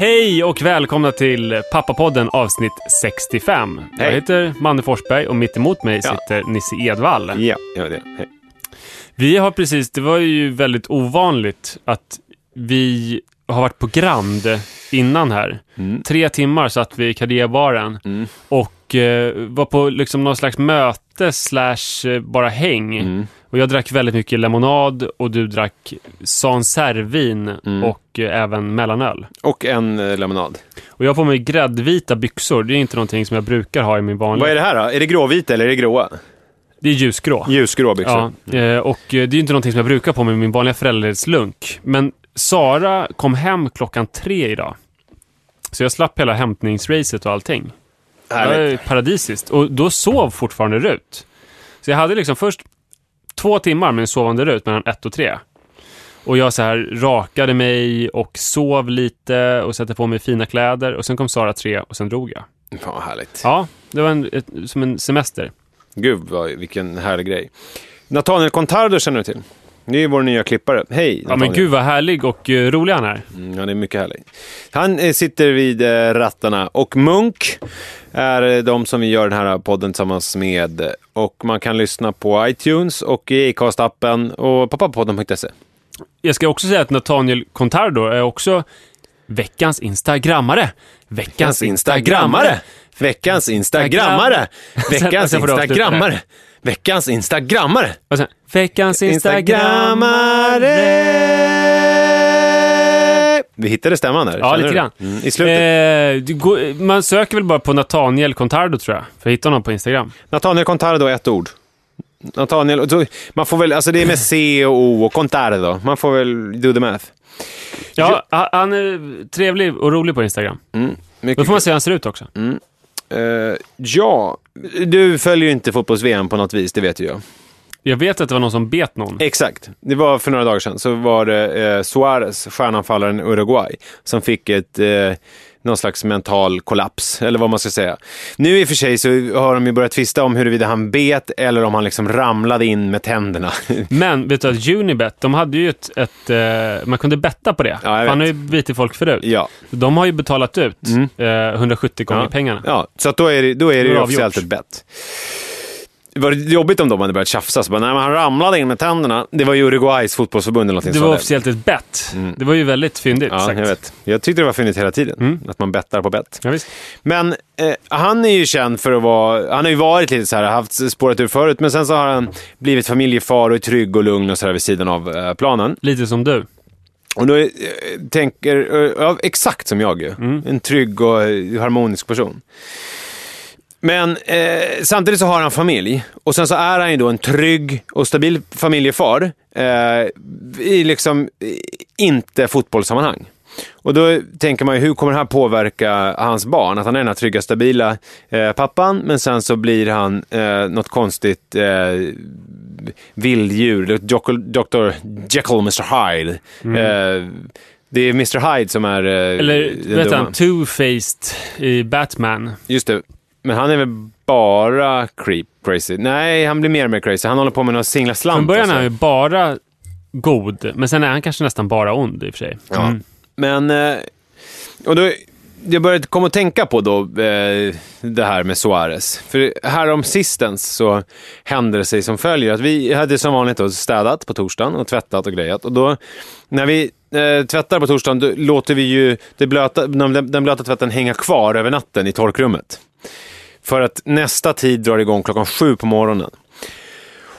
Hej och välkomna till Pappapodden avsnitt 65. Jag Hej. heter Manne Forsberg och mitt emot mig Ja. sitter Nisse Edvall. Ja, ja det. Hej. Vi har precis, det var ju väldigt ovanligt att vi har varit på Grand innan här. Mm. Tre timmar satt vi i Cardea-baren Mm. och eh, var på liksom någon slags möte slash eh, bara häng. Mm. Och jag drack väldigt mycket lemonad och du drack Sancerrevin Mm. och eh, även mellanöl. Och en lemonad. Och jag har på mig gräddvita byxor. Det är inte någonting som jag brukar ha i min vanliga. Vad är det här då? Är det gråvita eller är det gråa? Det är ljusgrå. Ljusgrå byxor. Ja, eh, och det är inte någonting som jag brukar på mig i min vanliga föräldraledslunk. Men Sara kom hem klockan tre idag. Så jag slapp hela hämtningsracet och allting. Härligt. ju paradisiskt. Och då sov fortfarande Rut. Så jag hade liksom först två timmar med en sovande Rut mellan ett och tre. Och jag så här rakade mig och sov lite och satte på mig fina kläder. Och sen kom Sara tre och sen drog jag. Fan vad härligt. Ja, det var en, ett, som en semester. Gud vad, vilken härlig grej. Nathaniel Contardo känner du till? Det är vår nya klippare. Hej Ja men Nathaniel. gud vad härlig och eh, rolig han är. Mm, han är mycket härlig. Han eh, sitter vid eh, rattarna och Munk är eh, de som vi gör den här podden tillsammans med. Och man kan lyssna på iTunes och i Acast-appen och på pappapodden.se. Jag ska också säga att Nathaniel Contardo är också veckans instagrammare. Veckans instagrammare! Veckans instagrammare! Veckans instagrammare! Veckans instagrammare! Veckans Instagrammare! Vi hittade stämman där. Ja, lite grann. Mm, I slutet. Eh, går- man söker väl bara på Nathaniel Contardo tror jag, för att hitta honom på Instagram. Nathaniel Contardo, ett ord. Nathaniel, man får väl, alltså det är med C och O och Contardo. Man får väl do the math. Ja, ha- han är trevlig och rolig på Instagram. Mm, Då får man se hur han ser ut också. Eh, ja, du följer ju inte fotbolls-VM på något vis, det vet ju jag. Jag vet att det var någon som bet någon. Exakt. Det var för några dagar sedan. Så var det eh, Suarez, stjärnanfallaren Uruguay, som fick ett eh, någon slags mental kollaps, eller vad man ska säga. Nu i och för sig så har de ju börjat tvista om huruvida han bet eller om han liksom ramlade in med tänderna. Men vet du att Unibet, de hade ju ett, ett eh, man kunde betta på det. Ja, han har ju bitit folk förut. ja. De har ju betalat ut eh, 170 gånger Ja. pengarna. Ja, så då är det, då är det ju officiellt ett bett. Det var jobbigt om de hade börjat tjafsa. Så bara, nej, men han ramlade in med tänderna. Det var ju Uruguays fotbollsförbund eller någonting Det var officiellt ett bett. Det var ju väldigt fyndigt Ja, sagt. jag vet. Jag tyckte det var fyndigt hela tiden. Mm. Att man bettar på bett. Ja. Men eh, han är ju känd för att vara, han har ju varit lite så här, haft spåret ur förut, men sen så har han blivit familjefar och är trygg och lugn och så här vid sidan av eh, planen. Lite som du. Och då eh, tänker, eh, exakt som jag ju. En trygg och eh, harmonisk person. Men eh, samtidigt så har han familj och sen så är han ju då en trygg och stabil familjefar eh, i liksom inte fotbollssammanhang. Och då tänker man ju, hur kommer det här påverka hans barn? Att han är den här trygga, stabila eh, pappan, men sen så blir han eh, något konstigt eh, vilddjur, Dr. Jekyll Mr. Hyde. Eh, det är Mr. Hyde som är eh, Eller vet dumma. han, Two-Faced i Batman. Just det. Men han är väl bara creep crazy? Nej, han blir mer och mer crazy. Han håller på med några singla slant. Från början är han ju alltså. bara god, men sen är han kanske nästan bara ond i och för sig. Ja. Mm. Men... eh, Och då, jag började komma att tänka på då eh, det här med Suarez. För här om sistens så hände det sig som följer att vi hade som vanligt då städat på torsdagen och tvättat och grejat. Och då, när vi eh, tvättar på torsdagen, då låter vi ju det blöta, den, den blöta tvätten hänga kvar över natten i torkrummet. För att nästa tid drar igång klockan sju på morgonen.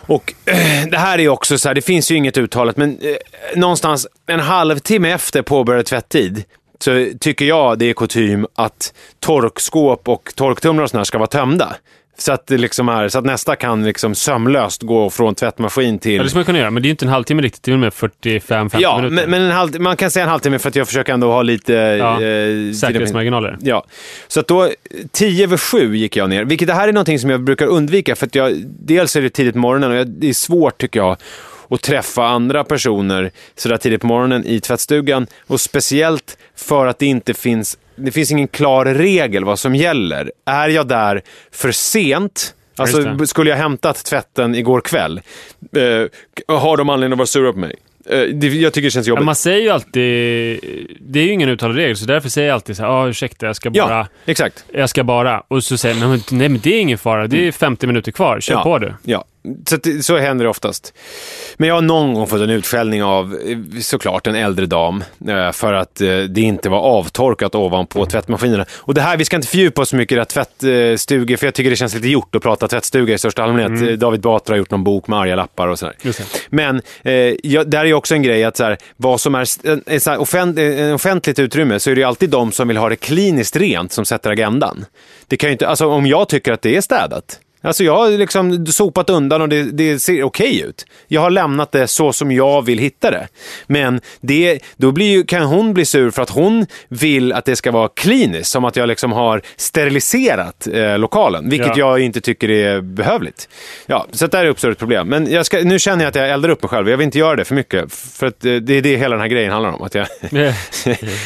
Och eh, det här är också så här, det finns ju inget uttalat, men eh, någonstans en halvtimme efter påbörjad tvättid så tycker jag det är kutym att torkskåp och torktumlare och sådär ska vara tömda. Så att, det liksom är, så att nästa kan liksom sömlöst gå från tvättmaskin till... Ja, det skulle man kunna göra, men det är ju inte en halvtimme riktigt. Det är väl med 45-50 Ja, minuter. men, men en halv, man kan säga en halvtimme för att jag försöker ändå ha lite... Ja, eh, Säkerhetsmarginaler. Ja, så att då, 10 över 7 gick jag ner. Vilket det här är någonting som jag brukar undvika för att jag, dels är det tidigt på morgonen och jag, det är svårt tycker jag att träffa andra personer sådär tidigt på morgonen i tvättstugan. Och speciellt för att det inte finns, det finns ingen klar regel vad som gäller. Är jag där för sent, alltså skulle jag hämtat tvätten igår kväll, eh, har de anledning att vara sura på mig? Eh, jag tycker det känns jobbigt. man säger ju alltid... Det är ju ingen uttalad regel, så därför säger jag alltid så här, ah, ursäkta, jag ska bara... Ja, exakt. Jag ska bara. Och så säger man, nej, men- nej men det är ingen fara, det är 50 minuter kvar, kör ja, på du. Ja, så, att så händer det oftast. Men jag har någon gång fått en utskällning av eh, såklart en äldre dam eh, för att eh, det inte var avtorkat ovanpå tvättmaskinerna. Och det här, vi ska inte fördjupa oss så mycket i det här tvättstugor, för jag tycker det känns lite gjort att prata tvättstuga i största allmänhet. Eh, David Batra har gjort någon bok med arga lappar och sådär. Men eh, ja, där är ju också en grej att så här, vad som är en, så här, offent, en offentligt utrymme så är det ju alltid de som vill ha det kliniskt rent som sätter agendan. Det kan ju inte, alltså om jag tycker att det är städat, Alltså jag har liksom sopat undan och det, det ser okej ut. Jag har lämnat det så som jag vill hitta det. Men det, då blir ju, kan hon bli sur för att hon vill att det ska vara kliniskt. Som att jag liksom har steriliserat eh, lokalen, vilket Ja. jag inte tycker är behövligt. Ja, så där uppstår ett problem. Men ska, nu känner jag att jag eldar upp mig själv. Jag vill inte göra det för mycket. För att eh, det är det hela den här grejen handlar om. Att jag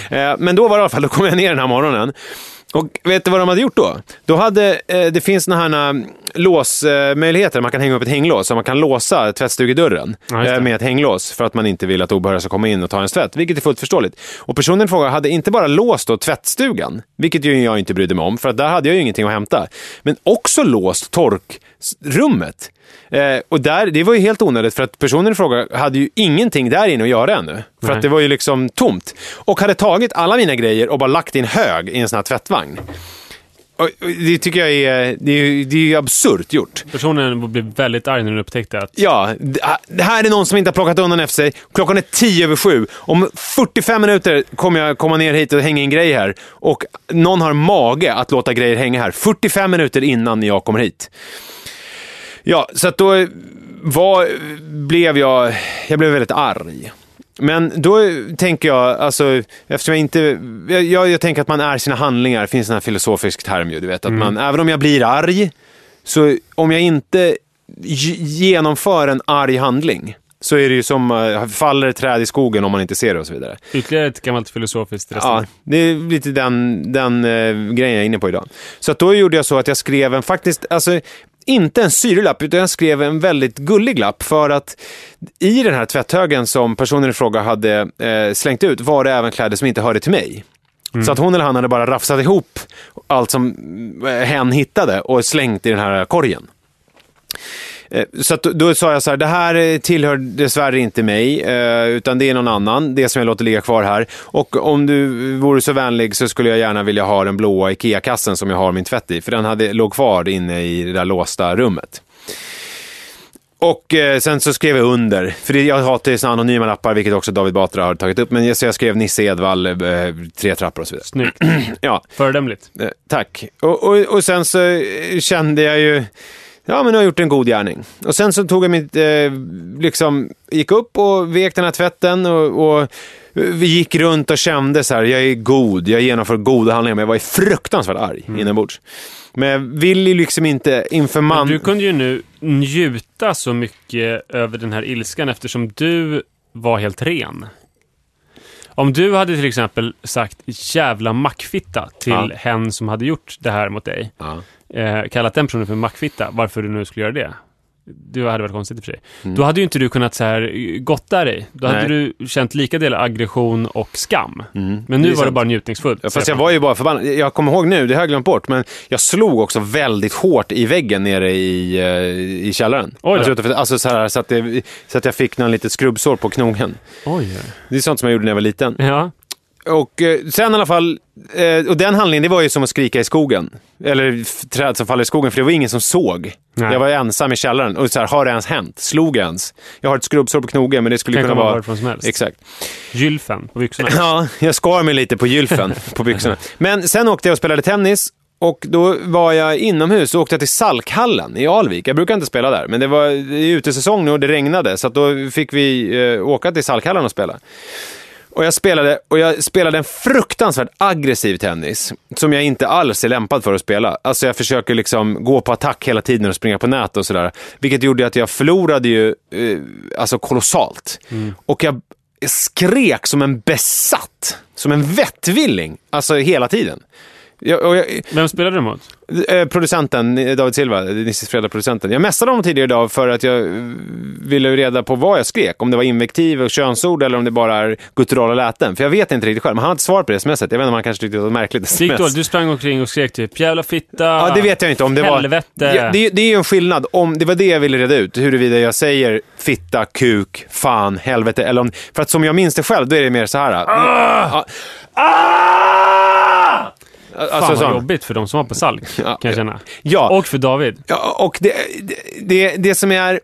Eh, Men då var det i alla fall, då kom jag ner den här morgonen. Och vet du vad de hade gjort då? Då hade, eh, det finns såna här eh, låsmöjligheter, man kan hänga upp ett hänglås, så man kan låsa tvättstugedörren Ja, eh, med ett hänglås för att man inte vill att obehöriga ska komma in och ta ens tvätt, vilket är fullt förståeligt. Och personen i fråga hade inte bara låst då tvättstugan, vilket ju jag inte brydde mig om, för att där hade jag ju ingenting att hämta, men också låst torkrummet. Eh, och där, det var ju helt onödigt för att personen i fråga hade ju ingenting där inne att göra ännu. För Nej. att det var ju liksom tomt. Och hade tagit alla mina grejer och bara lagt i en hög i en sån här tvättvagn. Och, och det tycker jag är, det är, det är absurt gjort. Personen blev väldigt arg när den upptäckte att... Ja, det det här är någon som inte har plockat undan efter sig. Klockan är tio över sju. Om 45 minuter kommer jag komma ner hit och hänga en grej här. Och någon har mage att låta grejer hänga här. 45 minuter innan jag kommer hit. Ja, så att då var, blev jag, jag blev väldigt arg. Men då tänker jag, alltså, eftersom jag inte, jag, jag, jag tänker att man är sina handlingar, det finns en här filosofisk term ju, du vet, att man, även om jag blir arg, så om jag inte genomför en arg handling så är det ju som uh, faller ett träd i skogen om man inte ser det och så vidare. Ytterligare ett gammalt filosofiskt Ja, resonemang. det är lite den, den eh, grejen jag är inne på idag. Så att då gjorde jag så att jag skrev en faktiskt, alltså inte en syrelapp, utan jag skrev en väldigt gullig lapp för att i den här tvätthögen som personen i fråga hade eh, slängt ut var det även kläder som inte hörde till mig. Så att hon eller han hade bara rafsat ihop allt som eh, hen hittade och slängt i den här korgen. Eh, Så då, sa jag så här, det här eh, tillhör dessvärre inte mig, eh, utan det är någon annan, det som jag låter ligga kvar här. Och om du vore så vänlig så skulle jag gärna vilja ha den blåa IKEA-kassen som jag har min tvätt i, för den hade, låg kvar inne i det där låsta rummet. Och eh, sen så skrev jag under, för det, jag hatar ju såna anonyma lappar, vilket också David Batra har tagit upp, men jag, så jag skrev Nisse Edvall, eh, tre trappor och så vidare. Snyggt. Ja, Föredömligt. Eh, Tack. Och, och, och sen så kände jag ju, ja men jag har gjort en god gärning. Och sen så tog jag mitt, eh, liksom, gick upp och vek den här tvätten och, och vi gick runt och kände så här, jag är god, jag genomför goda handlingar, men jag var ju fruktansvärt arg inombords. Men jag vill ju liksom inte inför man... Men du kunde ju nu njuta så mycket över den här ilskan eftersom du var helt ren. Om du hade till exempel sagt jävla mackfitta till Ja. hen som hade gjort det här mot dig, Ja. Eh, kallat den personen för mackfitta, varför du nu skulle göra det. Det hade varit konstigt i och för sig. Mm. Då hade ju inte du kunnat så här eh, gotta dig. Då hade Nej. du känt lika del aggression och skam. Men Det nu är var det bara njutningsfullt. Ja, fast jag var ju bara förbannad. Jag kommer ihåg nu, det har jag glömt bort, men jag slog också väldigt hårt i väggen nere i, eh, i källaren. Oj då. Alltså, alltså så, här, så, att det, så att jag fick någon litet skrubbsår på knogen. Oj. Det är sånt som jag gjorde när jag var liten. Ja. Och eh, sen i alla fall, eh, och den handlingen det var ju som att skrika i skogen. Eller träd som faller i skogen, för det var ingen som såg. Nej. Jag var ensam i källaren och så här, har det ens hänt? Slog jag ens? Jag har ett skrubbsår på knogen, men det skulle Kan kunna vara... varifrån som helst. Exakt. Gylfen på byxorna. Ja, jag skar mig lite på gylfen på byxorna. Men sen åkte jag och spelade tennis. Och då var jag inomhus och åkte till Salkhallen i Alvik. Jag brukar inte spela där, men det var utesäsong nu och det regnade. Så då fick vi eh, åka till Salkhallen och spela. Och jag spelade, och jag spelade en fruktansvärt aggressiv tennis, som jag inte alls är lämpad för att spela. Alltså jag försöker liksom gå på attack hela tiden och springa på nät och sådär. Vilket gjorde att jag förlorade ju, eh, alltså kolossalt. Och jag skrek som en besatt, som en vettvilling, alltså hela tiden. Jag, jag, Vem spelade du mot? Eh, producenten, David Silva, Nisses Fredag-producenten. Jag messade honom tidigare idag för att jag eh, ville reda på vad jag skrek. Om det var invektiv och könsord eller om det bara är gutturala läten. För jag vet inte riktigt själv. Men han hade ett svar på det smset. Jag vet inte om han kanske tyckte det var märkligt Det gick dåligt. Du sprang omkring och skrek typ jävla fitta. Ja, det vet jag inte om det var... Helvete. Ja, det, det är ju en skillnad. Om, det var det jag ville reda ut. Huruvida jag säger fitta, kuk, fan, helvete. Eller om, för att som jag minns det själv, då är det mer så här. Ah! Ah! Alltså, Fan vad sån. jobbigt för de som var på Salk, Ja, kan jag känna. Ja. Och för David. Ja, och det, det, det, det som är...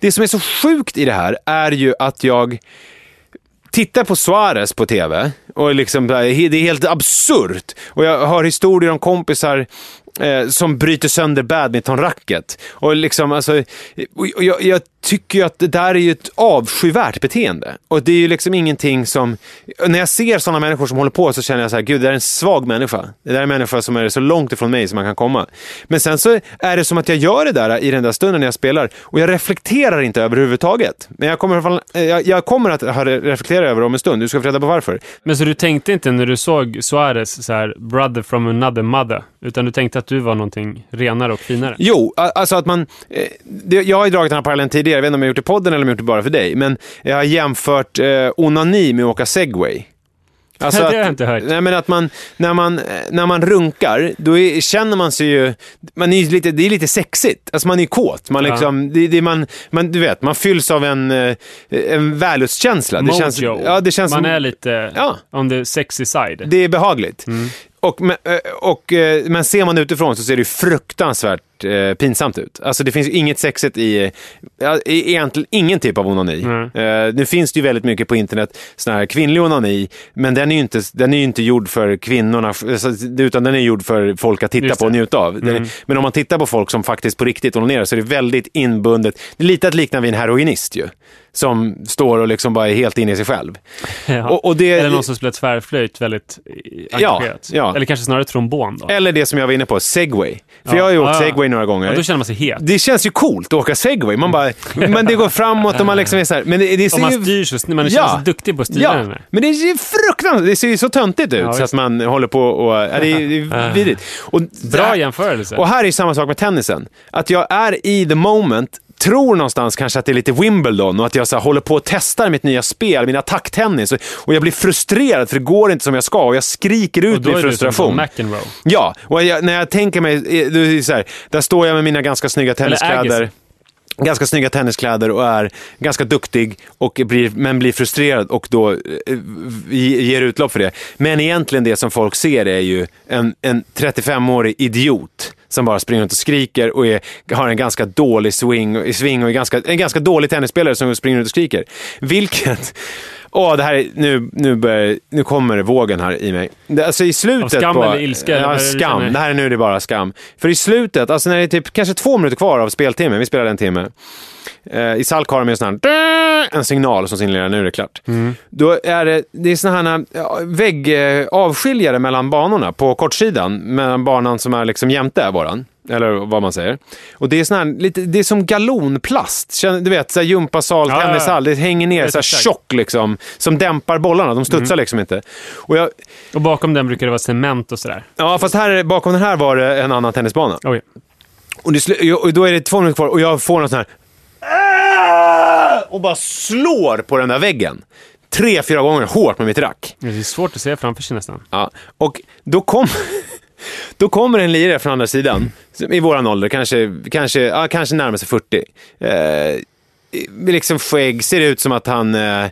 Det som är så sjukt i det här är ju att jag tittar på Suarez på tv och liksom, det är helt absurt. Och jag hör historier om kompisar eh, som bryter sönder badmintonracket. Och liksom, alltså, och och jag, jag tycker ju att det där är ju ett avskyvärt beteende. Och det är ju liksom ingenting som... När jag ser sådana människor som håller på så känner jag så här, gud, det där är en svag människa. Det där är en människa som är så långt ifrån mig som man kan komma. Men sen så är det som att jag gör det där i den där stunden när jag spelar och jag reflekterar inte överhuvudtaget. Men jag kommer, eh, jag, jag kommer att reflektera över det om en stund. Du ska få reda på varför. Men så du tänkte inte när du såg Suarez så här, brother from another mother, utan du tänkte att du var någonting renare och finare? Jo, alltså att man... Eh, det, jag har ju dragit den här parallellen tidigare, jag vet inte om jag har gjort det i podden eller om jag gjort det bara för dig, men jag har jämfört eh, onani med att åka segway. Alltså Det har jag inte hört. Nej, men att man, när, man, eh, när man runkar, då är, känner man sig ju... Man är ju lite, det är lite sexigt. Alltså man är kåt. Man Ja. liksom, det, det, man, man, du vet, man fylls av en, en vällustskänsla. Det Mojo. känns, ja, det känns Man som, är lite Ja. on the sexy side. det är behagligt. Mm. Och, eh, och, och, men ser man utifrån så ser det fruktansvärt eh, pinsamt ut. Alltså det finns ju inget sexigt i, ja, i egentligen ingen typ av onani. Nej. Eh, nu finns det ju väldigt mycket på internet, sån här kvinnlig onani, men den är ju inte, den är inte gjord för kvinnorna, utan den är gjord för folk att titta på och njuta av. Den Mm. men om man tittar på folk som faktiskt på riktigt onanerar så är det väldigt inbundet. Det är lite att likna vid en heroinist ju. Som står och liksom bara är helt inne i sig själv. Ja. Och, och det, Eller någon som spelar tvärflöjt väldigt eh, engagerat. ja. Eller kanske snarare trombon då. Eller det som jag var inne på, segway. För Ja. jag har ju åkt Ja, ja. segway några gånger. Ja, då känner man sig het. Det känns ju coolt att åka segway. Man bara, men det går framåt och man liksom är så här, men det, det ser man ju... styr så, man känner sig duktig på att styra Ja, men det är ju fruktansvärt. Det ser ju så töntigt ut Ja, så att man håller på och... Ja, det är, vidrigt. Och, Bra jämförelse. och här är samma sak med tennisen. Att jag är i the moment, tror någonstans kanske att det är lite Wimbledon och att jag så här, håller på och testar mitt nya spel, min attacktennis. Och, och jag blir frustrerad för det går inte som jag ska och jag skriker ut och då min är du frustration. som McEnroe. Ja, och jag, när jag tänker mig, eh, det så här, där står jag med mina ganska snygga tenniskläder. Ganska snygga tenniskläder och är ganska duktig, och blir, men blir frustrerad och då eh, ge- ger utlopp för det. Men egentligen det som folk ser är ju en, en 35-årig idiot som bara springer runt och skriker och är, har en ganska dålig swing, swing och är ganska, en ganska dålig tennisspelare som springer runt och skriker. Vilket... Åh, det här är, nu, nu, börjar, nu kommer vågen här i mig. Det, alltså i slutet Av skam på... eller ilska, Ja, det skam. känner? Det här är nu det är bara skam. För i slutet, alltså när det är typ kanske två minuter kvar av speltimmen, vi spelade en timme. Eh, I Salk har de en sån här en signal som signalerar nu är det klart. Mm. Då är det, det är såna här ja, väggavskiljare mellan banorna på kortsidan, mellan banan som är liksom jämte våran. Eller vad man säger. Och det är sån här, lite, det är som galonplast. Du vet, så här gympasal, Ja, tennishall. Det hänger ner så här tjock liksom. Som dämpar bollarna. De studsar Mm. liksom inte. Och jag, Och bakom den brukar det vara cement och sådär. ja, fast här, bakom den här var det en annan tennisbana. Oj. Och, det, och då är det två minuter kvar och jag får någon sån här... Och bara slår på den där väggen. Tre, fyra gånger hårt med mitt rack. Det är svårt att se framför sig nästan. Ja. Och då, kom, då kommer en lirare från andra sidan, i våran ålder, kanske, kanske, ja, kanske närmar sig 40. Eh, liksom skägg, ser ut som att han... Eh,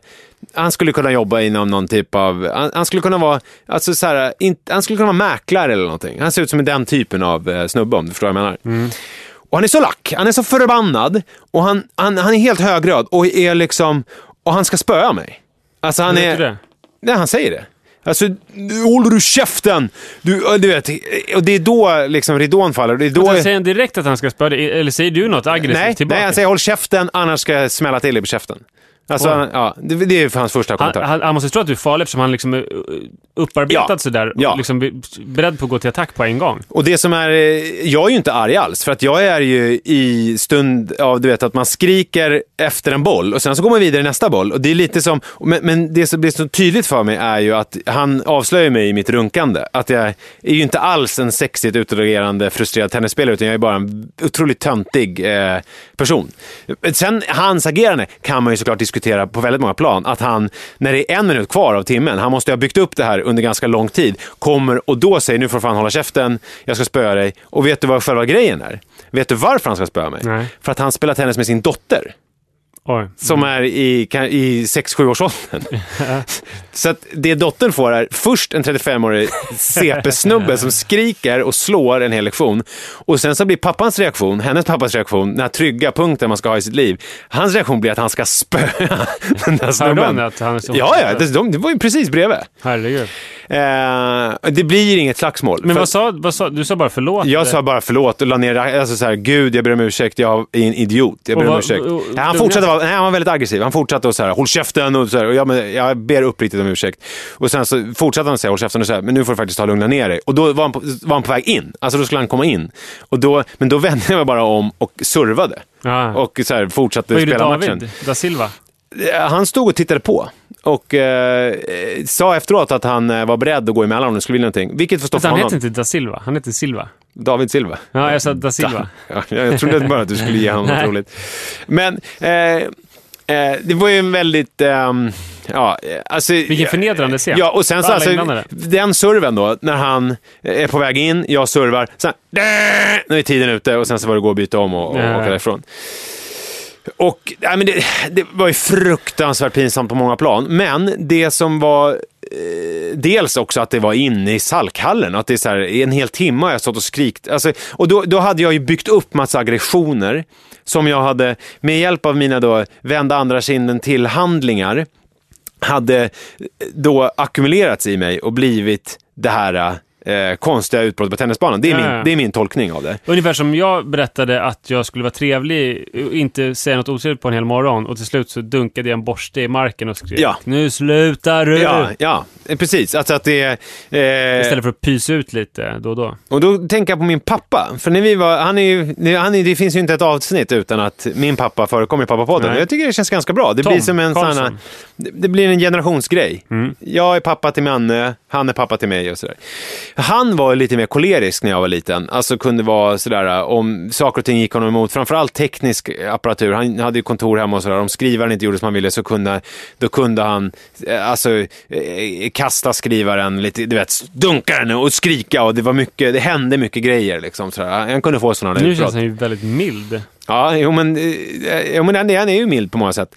han skulle kunna jobba inom någon typ av... Han, han skulle kunna vara... Alltså så här, inte, han skulle kunna vara mäklare eller någonting. Han ser ut som den typen av eh, snubbe, om du förstår vad jag menar. Och han är så lack, han är så förbannad och han, han, han är helt högröd och är liksom... Och han ska spöa mig. Alltså han är... det? Nej, han säger det. Alltså, håller du käften! Du, du vet, och det är då liksom ridån faller. Det är då... Säger han direkt att han ska spöa dig? Eller säger du något aggressivt nej, tillbaka? nej, han säger håll käften, annars ska jag smälla till dig på käften. Alltså, han, ja, det, det är hans första han, kommentar. han, han måste tro att du är farlig eftersom han liksom är uh, upparbetad Ja. sådär. Ja. Liksom be- beredd på att gå till attack på en gång. Och det som är, eh, jag är ju inte arg alls, för att jag är ju i stund av, du vet, att man skriker efter en boll och sen så går man vidare i nästa boll. Och det är lite som, men, men det som blir så tydligt för mig är ju att han avslöjar mig i mitt runkande. Att jag är ju inte alls en sexigt utagerande, frustrerad tennisspelare, utan jag är bara en otroligt töntig eh, person. Sen hans agerande kan man ju såklart diskutera på väldigt många plan. Att han, när det är en minut kvar av timmen, han måste ha byggt upp det här under ganska lång tid, kommer och då säger nu får du fan hålla käften, jag ska spöa dig. Och vet du vad själva grejen är? Vet du varför han ska spöa mig? Nej. För att han spelar tennis med sin dotter. Oj. Som är i, i 6-7 års åldern. Så att det dottern får är först en 35-årig CP-snubbe som skriker och slår en hel lektion. Och sen så blir pappans reaktion, hennes pappas reaktion, den här trygga punkten man ska ha i sitt liv. Hans reaktion blir att han ska spöa den där Hörde snubben. hon att han är så Ja, ja, det, de, det var ju precis bredvid. Herregud. Eh, det blir inget slagsmål. Men För- vad sa, vad sa du? sa bara förlåt? jag eller? sa bara förlåt och la ner, alltså så här, gud jag ber om ursäkt, jag är en idiot. Jag ber om ursäkt. han fortsatte vara, nej, han var väldigt aggressiv. Han fortsatte att så här, håll käften och så här, och jag, men, jag ber uppriktigt om ursäkt. Och sen så fortsatte han säga, håll käften och så här, men nu får du faktiskt ta och lugna ner dig. Och då var han, på, var han på väg in. Alltså då skulle han komma in. Och då, men då vände jag mig bara om och servade. Ja. Och så här, fortsatte Vad gjorde spela David matchen. da Silva? Eh, Han stod och tittade på. Och eh, sa efteråt att han eh, var beredd att gå emellan om det skulle vilja någonting. Vilket får stå Fast för han honom. heter inte da Silva, han heter Silva. David Silva. Ja, jag sa da Silva. Ja, jag trodde bara att du skulle ge honom något roligt. Men eh, eh, det var ju en väldigt... ehm, ja, eh, alltså, Vilken förnedrande scen. Ja, och sen så alltså, den serven då, när han är på väg in, jag servar, sen nu är tiden ute och sen så var det gå och byta om och, och åka därifrån. Och nej, men det, det var ju fruktansvärt pinsamt på många plan. Men det som var eh, dels också att det var inne i Salkhallen. Att det är så här, i en hel timme har jag stått och skrikt. Alltså, och då, då hade jag ju byggt upp massa aggressioner som jag hade med hjälp av mina då vända andra kinden till handlingar hade då ackumulerats i mig och blivit det här eh, eh, konstiga utbrott på tennisbanan. Det är, Ja, min, det är min tolkning av det. Ungefär som jag berättade att jag skulle vara trevlig inte säga något otrevligt på en hel morgon och till slut så dunkade jag en borste i marken och skrek Ja. Nu slutar du! Ja, ja precis. Alltså att det är... Eh, Istället för att pysa ut lite då och då. Och då tänker jag på min pappa. För när vi var, han är ju, han är, det finns ju inte ett avsnitt utan att min pappa förekommer i Pappapodden. Jag tycker det känns ganska bra. Det Tom blir som en sån här, det blir en generationsgrej. Mm. Jag är pappa till Manne, han är pappa till mig och sådär. Han var lite mer kolerisk när jag var liten. Alltså kunde vara sådär om saker och ting gick honom emot. Framförallt teknisk apparatur. Han hade ju kontor hemma och sådär. Om skrivaren inte gjorde som han ville så kunde, då kunde han eh, alltså eh, kasta skrivaren lite, du vet, dunka den och skrika och det var mycket, det hände mycket grejer liksom. Sådär. Han kunde få sådana Nu utbrott. känns han ju väldigt mild. Ja, jo, men, eh, jo, men han, han är ju mild på många sätt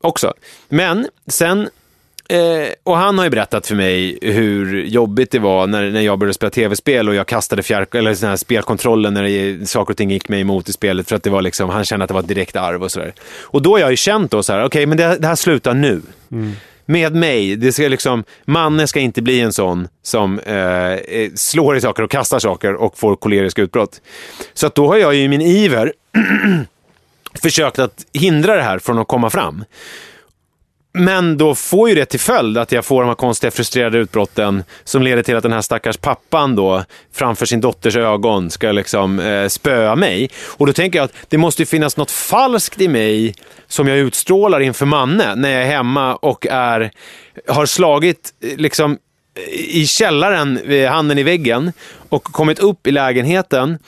också. Men sen, eh, och han har ju berättat för mig hur jobbigt det var när, när jag började spela tv-spel och jag kastade fjärr, eller sån här spelkontrollen när det, saker och ting gick mig emot i spelet för att det var liksom, han kände att det var ett direkt arv och sådär. Och då har jag ju känt då så här, okej, men det, det här slutar nu. Med mig, det ska liksom, Manne ska inte bli en sån som eh, eh, slår i saker och kastar saker och får koleriska utbrott. Så att då har jag ju i min iver försökt att hindra det här från att komma fram. Men då får ju det till följd att jag får de här konstiga frustrerade utbrotten som leder till att den här stackars pappan då framför sin dotters ögon ska liksom eh, spöa mig. Och då tänker jag att det måste ju finnas något falskt i mig som jag utstrålar inför Manne när jag är hemma och är, har slagit eh, liksom i källaren, eh, handen i väggen och kommit upp i lägenheten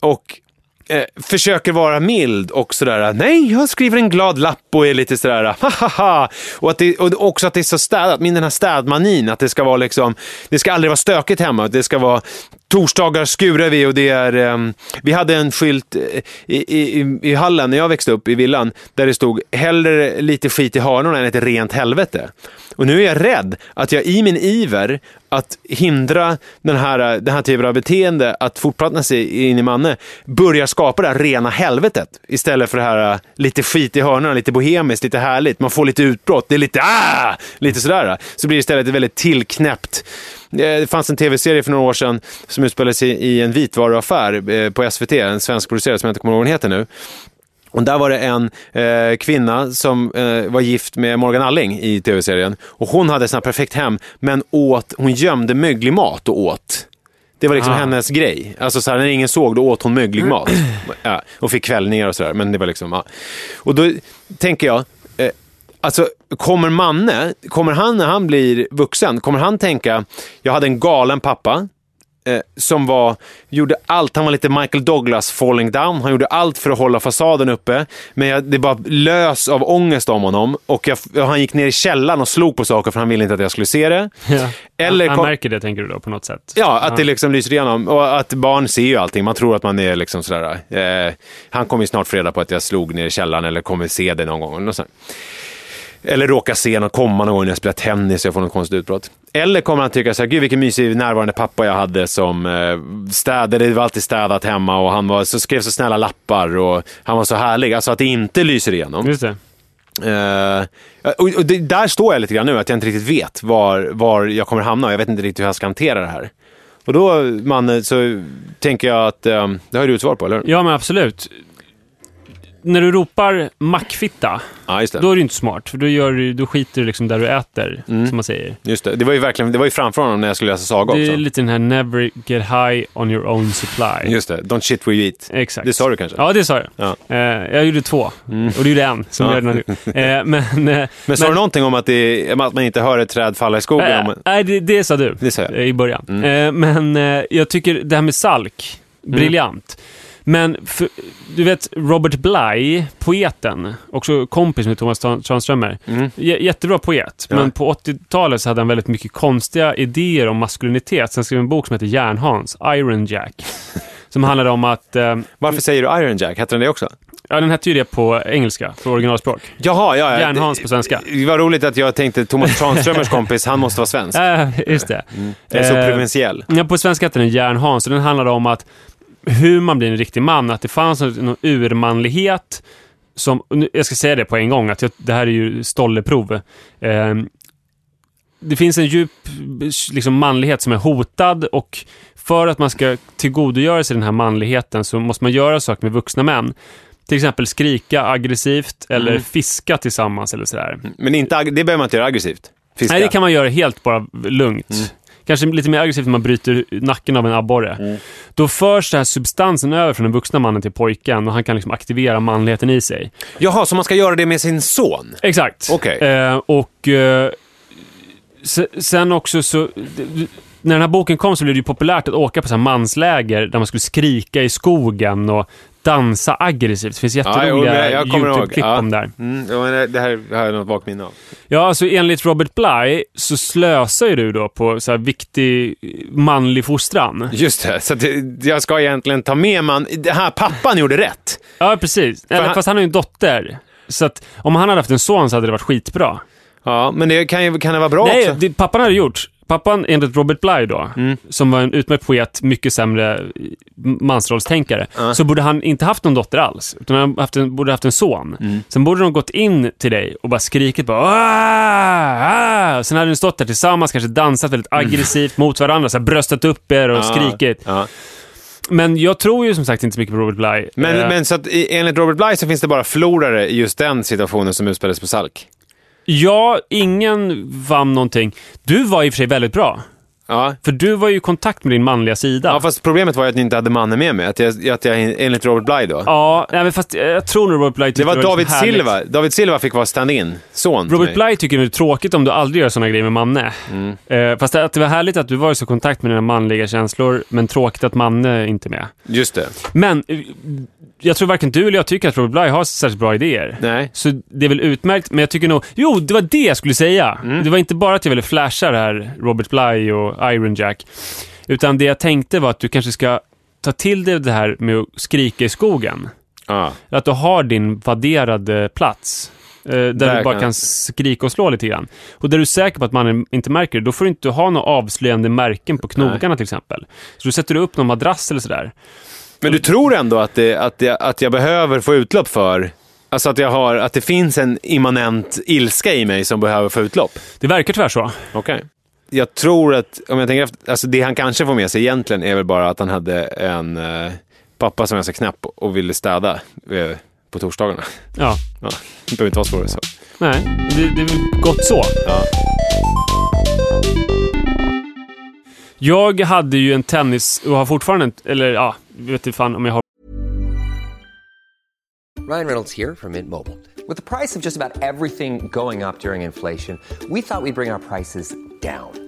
och eh, försöker vara mild och sådär, nej, jag skriver en glad lapp och är lite sådär, hahaha. Och, att det, och också att det är så städat, min den här städmanin, att det ska vara liksom, det ska aldrig vara stökigt hemma, det ska vara torsdagar skurar vi och det är, ehm, vi hade en skylt eh, i, i, i hallen när jag växte upp i villan, där det stod, hellre lite skit i hörnorna än ett rent helvete. Och nu är jag rädd att jag i min iver att hindra den här, eh, den här typen av beteende att fortplanta sig in i Manne börjar skapa det här rena helvetet istället för det här eh, lite skit i hörnorna, lite bohemiskt, lite härligt. Man får lite utbrott, det är lite ah! Lite sådär. Så blir det istället ett väldigt tillknäppt det fanns en tv-serie för några år sedan som utspelade sig i en vitvaruaffär eh, på SVT, en svensk producerad som jag inte kommer ihåg vad den heter nu. Och där var det en eh, kvinna som eh, var gift med Morgan Alling i tv-serien. Och hon hade här perfekt hem, men åt, hon gömde möglig mat och åt. Det var liksom Ah. hennes grej. Alltså så här, när ingen såg, då åt hon möglig mat. Ja, och fick kvällningar och sådär. Men det var liksom, ja. Och då tänker jag, eh, alltså kommer Manne, kommer han när han blir vuxen, kommer han tänka, jag hade en galen pappa, eh, som var, gjorde allt, han var lite Michael Douglas falling down, han gjorde allt för att hålla fasaden uppe, men jag, det bara lös av ångest om honom och jag, och han gick ner i källaren och slog på saker för han ville inte att jag skulle se det. Ja. Eller han, kom- han märker det, tänker du då, på något sätt? Ja, att det liksom lyser igenom. Och att barn ser ju allting. Man tror att man är liksom sådär. Eh, han kommer ju snart få reda på att jag slog ner i källaren eller kommer se det någon gång. Något sånt. Eller råka se någon komma någon gång när jag spelar tennis och jag får något konstigt utbrott. Eller kommer han tycka så här, gud vilken mysig närvarande pappa jag hade som eh, städade, det var alltid städat hemma och han var, så skrev så snälla lappar och han var så härlig. Alltså att det inte lyser igenom. Just det. Eh, och, och det, där står jag lite grann nu, att jag inte riktigt vet var, var jag kommer hamna och jag vet inte riktigt hur jag ska hantera det här. Och då, man, så tänker jag att, eh, det har ju du ett svar på, eller? Ja, men absolut. När du ropar mackfitta, Ja, det. då är det inte smart. För då, gör du, då skiter du liksom där du äter, Mm. som man säger. Just det. Det var ju verkligen, det var ju framför honom när jag skulle läsa saga Det också. är lite den här never get high on your own supply. Just det, don't shit where you eat. Exakt. Det sa du kanske? Ja, det sa jag. Ja. Eh, jag gjorde två, och du gjorde en. Som Ja. jag redan. Eh, men, eh, Men sa du någonting om att, det, att man inte hör ett träd falla i skogen? Eh, Om, Nej, det, det sa du Det sa jag. eh, i början. Mm. Eh, men jag tycker det här med Salk, briljant. Men för, du vet Robert Bly, poeten, också kompis med Thomas Tran- Tranströmer. Mm. Jättebra poet, Ja. men på 80-talet så hade han väldigt mycket konstiga idéer om maskulinitet. Sen skrev han en bok som heter Järnhans, Iron Jack. som handlade om att, eh, Varför säger du Iron Jack? Hette den det också? ja den hette ju det på engelska, för originalspråk. Jaha, ja. ja. Järnhans på svenska. Det var roligt att jag tänkte Thomas Tranströmers kompis, han måste vara svensk. Äh, just det. Jag är så Eh, provinsiell. Ja, på svenska heter den Järnhans och den handlade om att hur man blir en riktig man, att det fanns någon, urmanlighet som, jag ska säga det på en gång, att jag, det här är ju stolleprov. Eh, det finns en djup liksom, manlighet som är hotad och för att man ska tillgodogöra sig den här manligheten så måste man göra saker med vuxna män. Till exempel skrika aggressivt eller Mm. fiska tillsammans eller sådär. Men inte, det behöver man inte göra aggressivt. Fiska. Nej, det kan man göra helt bara lugnt. Mm. Kanske lite mer aggressivt när man bryter nacken av en abborre. Mm. Då förs den här substansen över från den vuxna mannen till pojken och han kan liksom aktivera manligheten i sig. Jaha, så man ska göra det med sin son? Exakt. Okej. Eh, och eh, se- sen också så... När den här boken kom så blev det ju populärt att åka på så här mansläger där man skulle skrika i skogen och dansa aggressivt. Det finns Ja, jätteroliga ihåg. YouTube-klipp Ja. om det här. Mm, ja, det- här har jag något vagt minne av. Ja, alltså enligt Robert Bly så slösar ju du då på så viktig manlig fostran. Just det, så det- jag ska egentligen ta med man... Det här pappan gjorde rätt. Ja, precis. Eller, han- Fast han har ju en dotter. Så att om han hade haft en son så hade det varit skitbra. Ja, men det kan, ju, kan det vara bra Nej, också? det, pappan hade gjort. Pappan, enligt Robert Bly då, Mm. som var en utmärkt poet, mycket sämre eh, mansrollstänkare, Ja. så borde han inte haft någon dotter alls. Utan han haft en, borde haft en son. Mm. Sen borde de gått in till dig och bara skrikit bara "Ah, ah!" Sen hade ni stått där tillsammans, kanske dansat väldigt aggressivt mot varandra, så här, bröstat upp er och Ja, skrikit. Ja. Men jag tror ju som sagt inte så mycket på Robert Bly. Men, Eh, men så att enligt Robert Bly så finns det bara förlorare i just den situationen som utspelades på Salk? Ja, ingen vann någonting. Du var i och för sig väldigt bra. Ja. För du var ju i kontakt med din manliga sida. Ja, fast problemet var ju att ni inte hade mannen med mig. Att jag, att jag enligt Robert Bly då. Ja, nej, men fast jag tror nog Robert Bly tyckte det var liksom David härligt. Silva. David Silva fick vara stand-in, son Robert. Bly tycker det är tråkigt om du aldrig gör såna grejer med Manne. Mm. Eh, fast att det var härligt att du var i så kontakt med dina manliga känslor, men tråkigt att Manne inte är med. Just det. Men eh, jag tror varken du eller jag tycker att Robert Bly har särskilt bra idéer. Nej. Så det är väl utmärkt, men jag tycker nog... Jo, det var det jag skulle säga! Mm. Det var inte bara att jag ville flasha det här Robert Bly och Iron Jack. Utan det jag tänkte var att du kanske ska ta till dig det här med att skrika i skogen. Ja. Att du har din vadderade plats. eh, Där, Där du bara kan- kan skrika och slå lite grann. Och där du är säker på att mannen inte märker det, då får du inte ha några avslöjande märken på knogarna till exempel. Så då sätter du upp någon madrass eller sådär. Men du tror ändå att, det, att, jag, att jag behöver få utlopp för... Alltså att, jag har, att det finns en immanent ilska i mig som behöver få utlopp? Det verkar tyvärr så. Okej. Jag tror att, om jag tänker efter, alltså det han kanske får med sig egentligen är väl bara att han hade en eh, pappa som var så knäpp och ville städa eh, på torsdagarna. Ja. Ja, det behöver inte vara svårare så. Nej, det, det är väl gott så. Ja. Jag hade ju en tennis, och har fortfarande eller ja, vet inte fan om Ryan Reynolds here from Mint Mobile. With the price of just about everything going up during inflation, we thought we'd bring our prices down.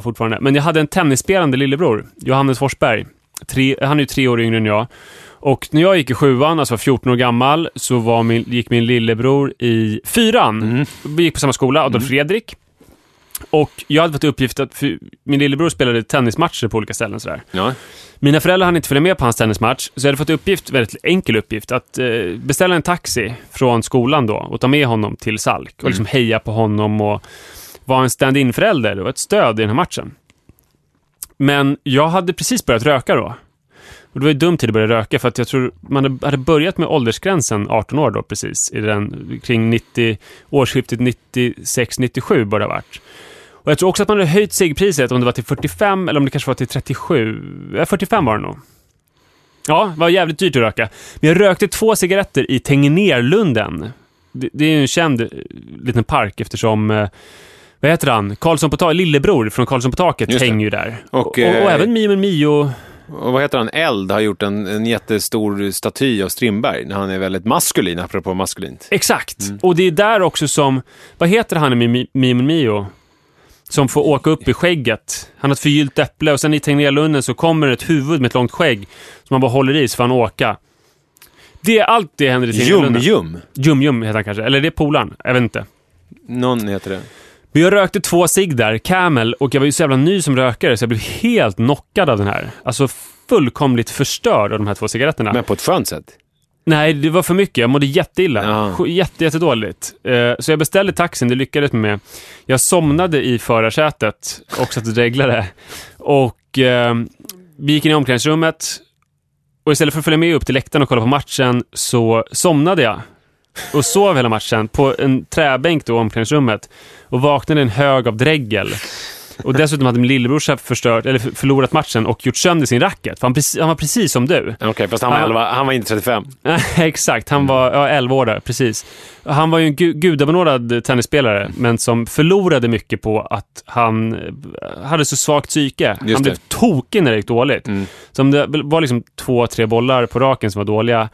Fortfarande. Men jag hade en tennisspelande lillebror, Johannes Forsberg. Tre, han är ju tre år yngre än jag. Och när jag gick i sjuan, alltså var 14 år gammal, så var min, gick min lillebror i fyran. Vi gick på samma skola, Adolf Fredrik. Och jag hade fått uppgift att, för min lillebror spelade tennismatcher på olika ställen sådär. Ja. Mina föräldrar hann inte följa med på hans tennismatch, så jag hade fått uppgift, väldigt enkel uppgift, att eh, beställa en taxi från skolan då och ta med honom till Salk och liksom heja på honom och vara en stand-in förälder och ett stöd i den här matchen. Men jag hade precis börjat röka då. Och det var ju dumt tid att börja röka för att jag tror man hade börjat med åldersgränsen 18 år då precis, i den, kring 90, årsskiftet 96-97 bör det ha varit. Och jag tror också att man hade höjt ciggpriset, om det var till 45 eller om det kanske var till 37. Ja, 45 var det nog. Ja, det var jävligt dyrt att röka. Men jag rökte två cigaretter i Tegnérlunden. Det, det är ju en känd eh, liten park eftersom, eh, vad heter han? Karlsson på taket, lillebror från Karlsson på taket hänger ju där. Och, och, och, eh, även Mio med Mio Och vad heter han? Eld har gjort en, en jättestor staty av Strindberg när han är väldigt maskulin, apropå maskulint. Exakt! Och det är där också som, vad heter han i Mi- Mimon Mio? Som får åka upp i skägget. Han har ett förgyllt äpple och sen i Tegnérlunden så kommer ett huvud med ett långt skägg som han bara håller i så får han åka. Det är allt det händer i Tegnérlunden. Jum. Jum Jum heter han kanske, eller det är polaren, jag vet inte. Någon heter det. Men jag rökte två cigg där, Camel, och jag var ju så jävla ny som rökare så jag blev helt knockad av den här. Alltså fullkomligt förstörd av de här två cigaretterna. Men på ett skönt sätt. Nej, det var för mycket. Jag mådde jätteilla. Ja. Jätte, jättedåligt. Eh, så jag beställde taxin, det lyckades med. Jag somnade i förarsätet och satt och dreglade. Och eh, vi gick in i omklädningsrummet. Och istället för att följa med upp till läktaren och kolla på matchen så somnade jag. Och sov hela matchen på en träbänk då i omklädningsrummet. Och vaknade i en hög av dregel. Och dessutom hade min lillebrorsa förstört, eller för- förlorat matchen och gjort sönder sin racket. För han, precis, han var precis som du. Okej, fast han var, Ja. 11, han var inte 35. Nej, Exakt, han var ja, 11 år där, precis. Han var ju en gu gudabenådad tennisspelare, men som förlorade mycket på att han eh, hade så svagt psyke. Just han det. blev tokig när det gick dåligt. Mm. Så om det var liksom två, tre bollar på raken som var dåliga,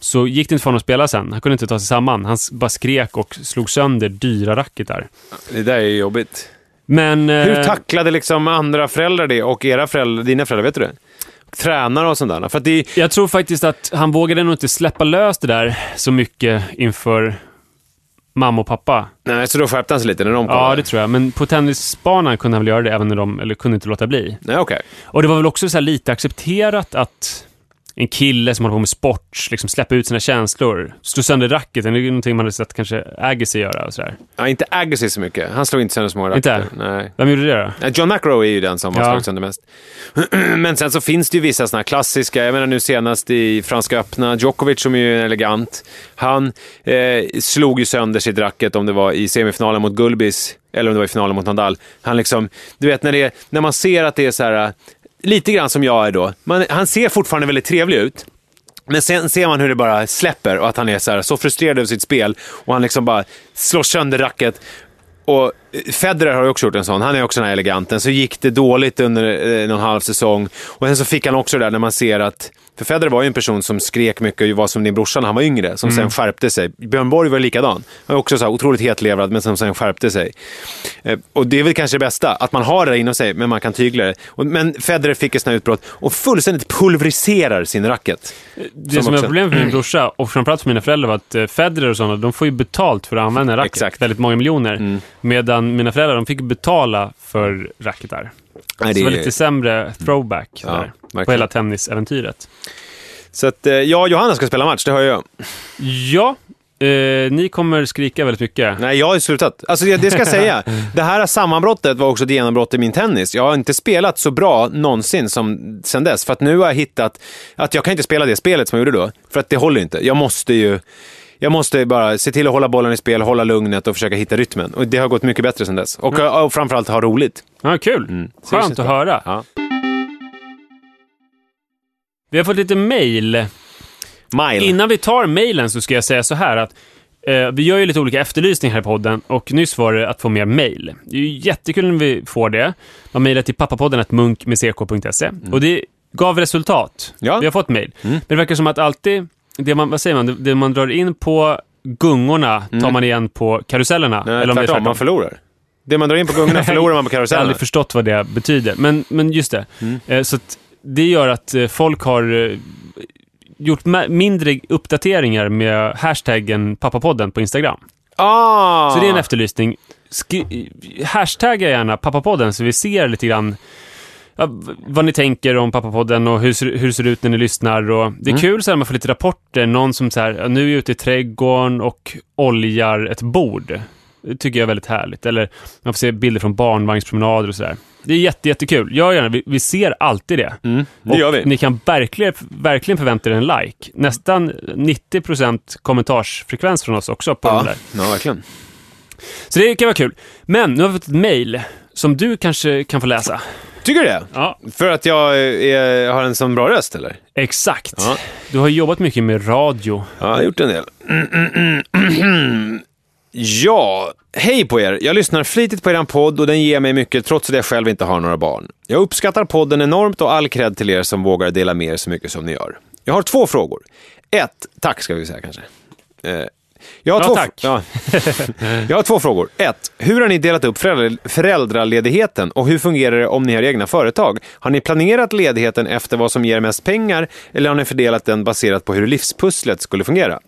så gick det inte för honom att spela sen. Han kunde inte ta sig samman. Han bara skrek och slog sönder dyra racketar. Det där är jobbigt. Men... Hur eh, tacklade liksom andra föräldrar det och era föräldrar, dina föräldrar, vet du det? Tränare och sånt där. För det, Jag tror faktiskt att han vågade nog inte släppa lös det där så mycket inför mamma och pappa. nej, så då skärpte han sig lite när de kom? Ja, det tror jag. Men på tennisbanan kunde han väl göra det även när de, eller kunde inte låta bli. Nej, okej. Och det var väl också lite accepterat att en kille som håller på med sport liksom släpper ut sina känslor, slår sönder racketen, det är någonting man hade sett kanske Agassi göra och sådär. Ja, inte Agassi så mycket. Han slog inte sönder så många Inte? racketar. Nej. Vem gjorde det då? John McEnroe är ju den som har Ja. slagit sönder mest. Men sen så finns det ju vissa sådana här klassiska, jag menar nu senast i Franska öppna, Djokovic som är ju elegant, han eh, slog ju sönder sitt racket om det var i semifinalen mot Gulbis, eller om det var i finalen mot Nadal. Han liksom, du vet när, det är, när man ser att det är så här, lite grann som jag är då, man, han ser fortfarande väldigt trevlig ut, men sen ser man hur det bara släpper och att han är så, här, så frustrerad över sitt spel och han liksom bara slår sönder racket. Och eh, Federer har ju också gjort en sån. Han är också den här eleganten. Så gick det dåligt under eh, någon halv säsong. Och sen så fick han också det där när man ser att... För Federer var ju en person som skrek mycket och var som din brorsa när han var yngre. Som sen skärpte sig. Björn Borg var likadan. Han var också så här otroligt hetlevrad men som sen skärpte sig. Eh, Och det är väl kanske det bästa. Att man har det inom sig men man kan tygla det. Men Federer fick ett sånt här utbrott och fullständigt pulveriserar sin racket. Det Som som, är problemet för min brorsa och framförallt för mina föräldrar var att eh, Federer och sådana, de får ju betalt för att använda racket. Exakt. Mm. Väldigt många miljoner. Medan mina föräldrar, de fick betala för racketar. Nej, Så det var är- lite sämre throwback sådär, på verkligen. hela tennisäventyret. Så att, eh, ja, Johanna ska spela match, det hör jag. Ja, eh, ni kommer skrika väldigt mycket. Nej, jag har slutat. Alltså det, det ska jag säga. Det här sammanbrottet var också ett genombrott i min tennis. Jag har inte spelat så bra någonsin som sen dess. För att nu har jag hittat att jag kan inte spela det spelet som jag gjorde då. För att det håller inte. Jag måste ju... Jag måste bara se till att hålla bollen i spel, hålla lugnet och försöka hitta rytmen. Och det har gått mycket bättre sen dess. Och, och framförallt ha roligt. Ja, kul. Känns Skönt att höra. Ja. Vi har fått lite mail. Mile. Innan vi tar mailen så ska jag säga så här att eh, vi gör ju lite olika efterlysningar här i podden och nyss var det att få mer mail. Det är ju jättekul när vi får det. Man mejlar till pappapodden munkmedck.se och det gav resultat. Mm. Ja. Mm. Vi har fått mail. Men det verkar som att alltid, det man, vad säger man, det, det man drar in på gungorna tar man igen på karusellerna. Mm. Nej, om det är tvärtom, man förlorar. Det man drar in på gungorna förlorar man på Jag har karusellerna. aldrig förstått vad det betyder. Men, men just det. Mm. Eh, Så att det gör att eh, folk har eh, gjort ma- mindre uppdateringar med hashtaggen pappapodden på Instagram. Ah! Så det är en efterlysning. Skri- hashtagga gärna pappapodden så vi ser lite grann ja, vad ni tänker om pappapodden och hur, ser- hur det ser ut när ni lyssnar. Och det är Mm. kul så här, man får lite rapporter. Någon som så här, nu är jag ute i trädgården och oljar ett bord. Det tycker jag är väldigt härligt. Eller man får se bilder från barnvagnspromenader och sådär. Det är jätte, jättekul. Gör gärna, vi, vi ser alltid det. Mm, det och gör vi. ni kan verkligen, verkligen förvänta er en like. Nästan 90% kommentarsfrekvens från oss också på den Ja, där. ja, verkligen. Så det kan vara kul. Men nu har vi fått ett mail som du kanske kan få läsa. Tycker du det? Ja, För att jag är, har en sån bra röst, eller? exakt. Ja. Du har jobbat mycket med radio. Ja, jag har gjort en del. Ja, Hej på er! Jag lyssnar flitigt på er podd och den ger mig mycket trots att jag själv inte har några barn. Jag uppskattar podden enormt och all cred till er som vågar dela med er så mycket som ni gör. Jag har två frågor. Ett, tack ska vi säga kanske. Jag har, Ja, två, tack. Ja. jag har två frågor. Ett, hur har ni delat upp föräldra, föräldraledigheten och hur fungerar det om ni har egna företag? Har ni planerat ledigheten efter vad som ger mest pengar eller har ni fördelat den baserat på hur livspusslet skulle fungera?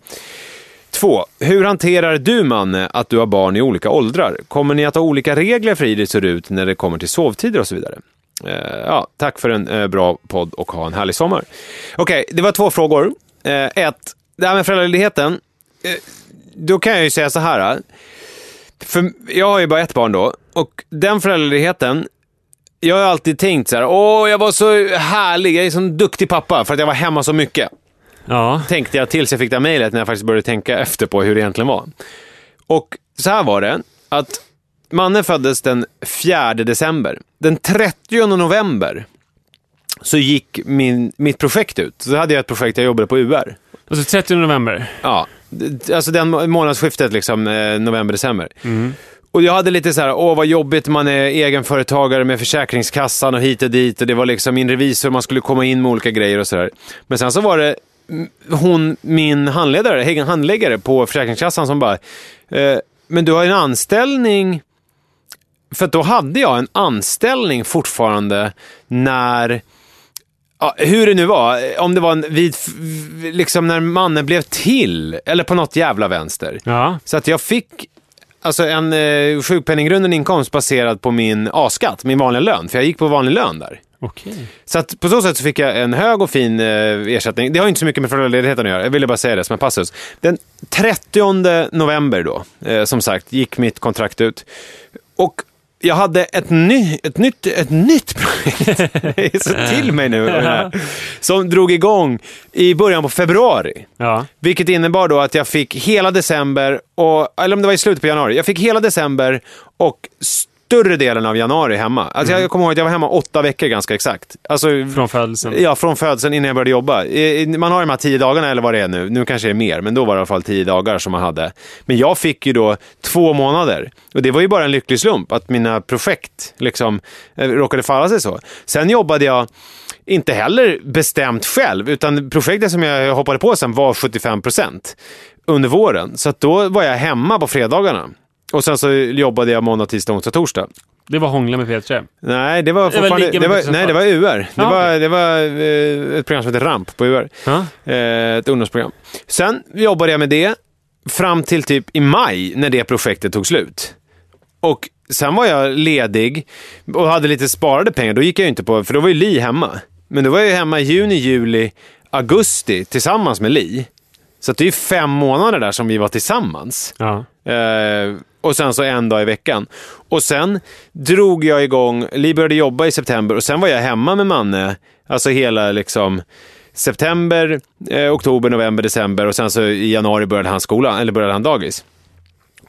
Två, hur hanterar du Manne att du har barn i olika åldrar? Kommer ni att ha olika regler för Iris och Rut när det kommer till sovtider och så vidare? Eh, ja, tack för en eh, bra podd och ha en härlig sommar. Okej, det var två frågor. Eh, ett, det här med föräldraledigheten. Eh, då kan jag ju säga så här. eh. För jag har ju bara ett barn då och den föräldraledigheten jag har alltid tänkt så här, åh jag var så härlig, jag är sån duktig pappa för att jag var hemma så mycket Ja. tänkte jag tills jag fick det här mejlet när jag faktiskt började tänka efter på hur det egentligen var. Och så här var det, att mannen föddes den 4 december. Den 30 november så gick min, mitt projekt ut. Så hade jag ett projekt jag jobbade på UR. Alltså 30 november. Ja, alltså den må- månadsskiftet liksom, eh, november-december. Och jag hade lite så här, åh vad jobbigt, man är egenföretagare med Försäkringskassan och hit och dit och det var liksom min revisor, man skulle komma in med olika grejer och sådär. Men sen så var det mm, hon, min handledare, egen handläggare på Försäkringskassan som bara, eh, men du har en anställning, för då hade jag en anställning fortfarande när Ja, hur det nu var, om det var en vid, liksom när mannen blev till, eller på något jävla vänster. Ja. Så att jag fick alltså en eh, sjukpenninggrundande inkomst baserad på min A-skatt, min vanliga lön, för jag gick på vanlig lön där. Okej. Så att på så sätt så fick jag en hög och fin eh, ersättning. Det har inte så mycket med föräldraledigheten att göra, jag ville bara säga det som en passus. Den 30 november då, eh, som sagt, gick mitt kontrakt ut. Och jag hade ett, ny, ett, nytt, ett nytt projekt, det är så till mig nu, här, som drog igång i början på februari. Ja. Vilket innebar då att jag fick hela december, och, eller om det var i slutet på januari, jag fick hela december och större delen av januari hemma. Alltså jag kommer ihåg att jag var hemma åtta veckor ganska exakt. Alltså, Från födelsen. Ja, från födseln innan jag började jobba. Man har de här tio dagarna eller vad det är nu. Nu kanske det är mer, men då var det i alla fall tio dagar som man hade. Men jag fick ju då två månader. Och det var ju bara en lycklig slump att mina projekt liksom eh, råkade falla sig så. Sen jobbade jag inte heller bestämt själv, utan projektet som jag hoppade på sen var 75 procent under våren. Så då var jag hemma på fredagarna. Och sen så jobbade jag måndag, tisdag, onsdag, torsdag. Det var Hångla med P3. Nej, det var fortfarande... Det var, nej, det var UR. Det Ja, var, okej. det var eh, ett program som heter RAMP på UR. Ja. Eh, ett ungdomsprogram. Sen jobbade jag med det fram till typ i maj när det projektet tog slut. Och sen var jag ledig och hade lite sparade pengar. Då gick jag ju inte på, för då var ju Li hemma. Men då var jag ju hemma i juni, juli, augusti tillsammans med Li. Så det är ju fem månader där som vi var tillsammans. Ja. Eh, och sen så en dag i veckan. Och sen drog jag igång, Li började jobba i september och sen var jag hemma med Manne, alltså hela liksom september, eh, oktober, november, december och sen så i januari började han skolan, eller började han dagis.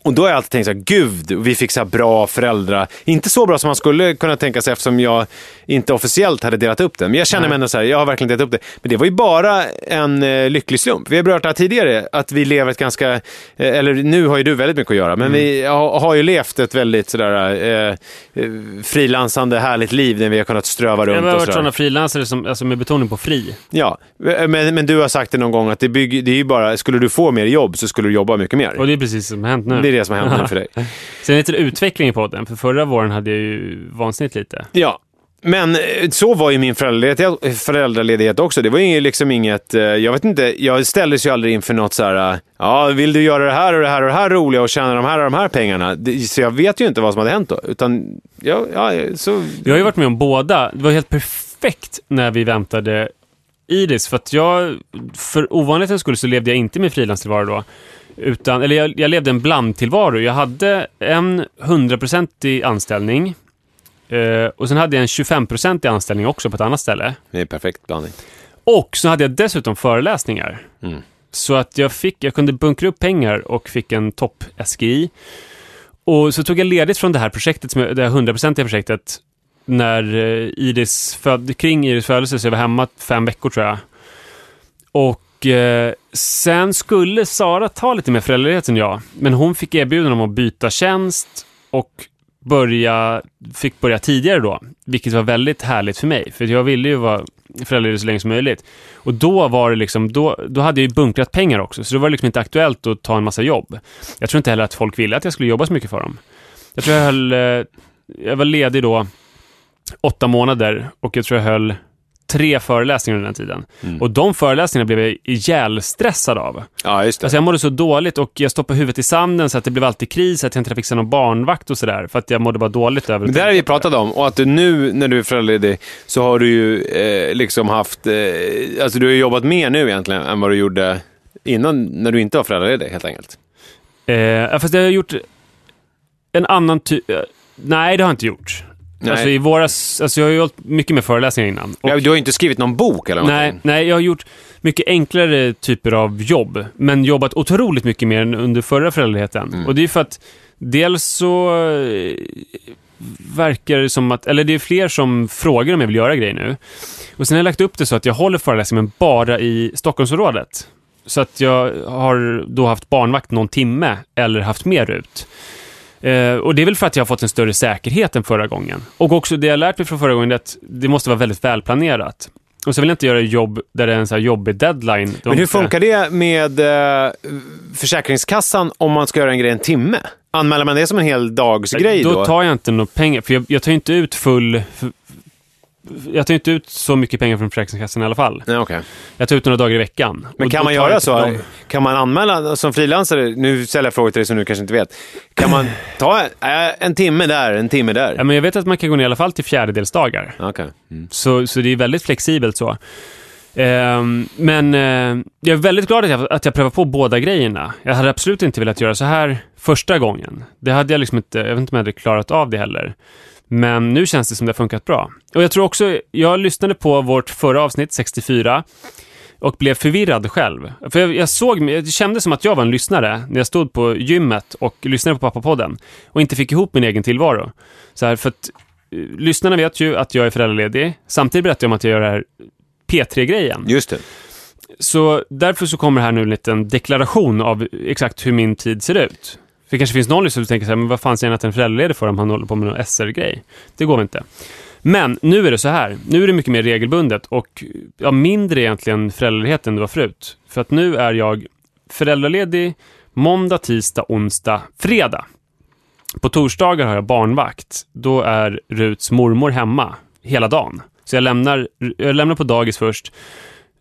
Och då har jag alltid tänkt så här, gud, vi fick så här bra föräldrar. Inte så bra som man skulle kunna tänka sig eftersom jag inte officiellt hade delat upp det. Men jag känner mig ändå så här, jag har verkligen delat upp det. Men det var ju bara en eh, lycklig slump. Vi har berört det här tidigare, att vi lever ett ganska, eh, eller nu har ju du väldigt mycket att göra, men vi har, har ju levt ett väldigt sådär eh, eh, frilansande, härligt liv när vi har kunnat ströva Jag runt har och varit sådana frilansare som, alltså med betoning på fri. Ja, men, men du har sagt det någon gång att det, bygger, det är ju bara, skulle du få mer jobb så skulle du jobba mycket mer. Och det är precis som har hänt nu. Det det som nu för dig. Sen lite utveckling i podden, för förra våren hade jag ju vansinnigt lite. Ja, men eh, så var ju min föräldraledighet, föräldraledighet också. Det var ju liksom inget, eh, jag vet inte, jag ställdes ju aldrig inför något så här, eh, ja, vill du göra det här och det här och det här roliga och tjäna de här och de här pengarna? Så jag vet ju inte vad som hade hänt då, utan, ja, ja så... Jag har ju varit med om båda. Det var helt perfekt när vi väntade Iris, för att jag, för ovanlighetens skull så levde jag inte med frilanstillvaro då. Utan, eller jag, jag levde en blandtillvaro. Jag hade en 100% anställning eh, och sen hade jag en 25% anställning också på ett annat ställe. Det är perfekt blandning. Och så hade jag dessutom föreläsningar. Mm. Så att jag, fick, jag kunde bunkra upp pengar och fick en topp-SGI. Och så tog jag ledigt från det här projektet, som jag- det här 100% projektet, när eh, Iris föd, kring Iris födelse, så jag var hemma fem veckor tror jag. Och och eh, sen skulle Sara ta lite mer föräldraledighet än jag. Men hon fick erbjudande om att byta tjänst och börja, fick börja tidigare då. Vilket var väldigt härligt för mig. För jag ville ju vara föräldraledig så länge som möjligt. Och då var det liksom, då, då hade jag ju bunkrat pengar också. Så det var liksom inte aktuellt att ta en massa jobb. Jag tror inte heller att folk ville att jag skulle jobba så mycket för dem. Jag tror jag höll, eh, jag var ledig då åtta månader och jag tror jag höll tre föreläsningar under den tiden. Mm. Och de föreläsningarna blev jag ihjälstressad av. Ja, just det. Alltså jag mådde så dåligt och jag stoppade huvudet i sanden så att det blev alltid kris, att jag inte fick se någon barnvakt och sådär. För att jag mådde bara dåligt över Men det här har vi pratat om och att du nu när du är föräldraledig så har du ju eh, liksom haft, eh, alltså du har jobbat mer nu egentligen än vad du gjorde innan när du inte var föräldraledig helt enkelt. Eh, fast jag har gjort en annan typ... Nej, det har jag inte gjort. Nej. Alltså i våras, alltså jag har ju hållit mycket med föreläsningar innan. Och, du har ju inte skrivit någon bok eller nej, någonting. nej, jag har gjort mycket enklare typer av jobb, men jobbat otroligt mycket mer än under förra föräldraledigheten. Mm. Och det är för att dels så eh, verkar det som att, eller det är fler som frågar om jag vill göra grejer nu. Och sen har jag lagt upp det så att jag håller föreläsningar men bara i Stockholmsområdet. Så att jag har då haft barnvakt någon timme eller haft mer ut. Eh, och det är väl för att jag har fått en större säkerhet än förra gången. Och också det jag lärt mig från förra gången är att det måste vara väldigt välplanerat. Och så vill jag inte göra jobb där det är en så här jobbig deadline. Men hur funkar det med eh, Försäkringskassan om man ska göra en grej en timme? Anmäler man det som en hel dags grej då? Då tar jag inte några pengar, för jag, jag tar inte ut full... f- Jag tar inte ut så mycket pengar från Försäkringskassan i alla fall. Nej, okej. Jag tar ut några dagar i veckan. Men kan man göra så? dem. Kan man anmäla som frilansare? Nu ställer jag frågor till dig som du kanske inte vet. Kan man ta eh, en timme där, en timme där? Ja, men jag vet att man kan gå ner i alla fall till fjärdedelsdagar. Okej. Mm. Så, så det är väldigt flexibelt så. Ehm, men eh, jag är väldigt glad att jag, att jag prövar på båda grejerna. Jag hade absolut inte velat göra så här första gången. Det hade jag liksom inte, jag vet inte om jag hade klarat av det heller. Men nu känns det som det har funkat bra. Och jag tror också, jag lyssnade på vårt förra avsnitt, 64, och blev förvirrad själv. För jag, jag såg, det kändes som att jag var en lyssnare när jag stod på gymmet och lyssnade på Pappapodden och inte fick ihop min egen tillvaro. Så här, för att eh, lyssnarna vet ju att jag är föräldraledig. Samtidigt berättar jag om att jag gör det här P3-grejen. Just det. Så därför så kommer här nu en liten deklaration av exakt hur min tid ser ut. Det kanske finns någon lyssnare som tänker så här, men vad fan säger han att en föräldraledig för om han håller på med någon SR-grej? Det går väl inte. Men nu är det så här, nu är det mycket mer regelbundet och ja, mindre egentligen föräldraledighet än det var förut. För att nu är jag föräldraledig måndag, tisdag, onsdag, fredag. På torsdagar har jag barnvakt. Då är Ruts mormor hemma hela dagen. Så jag lämnar, jag lämnar på dagis först,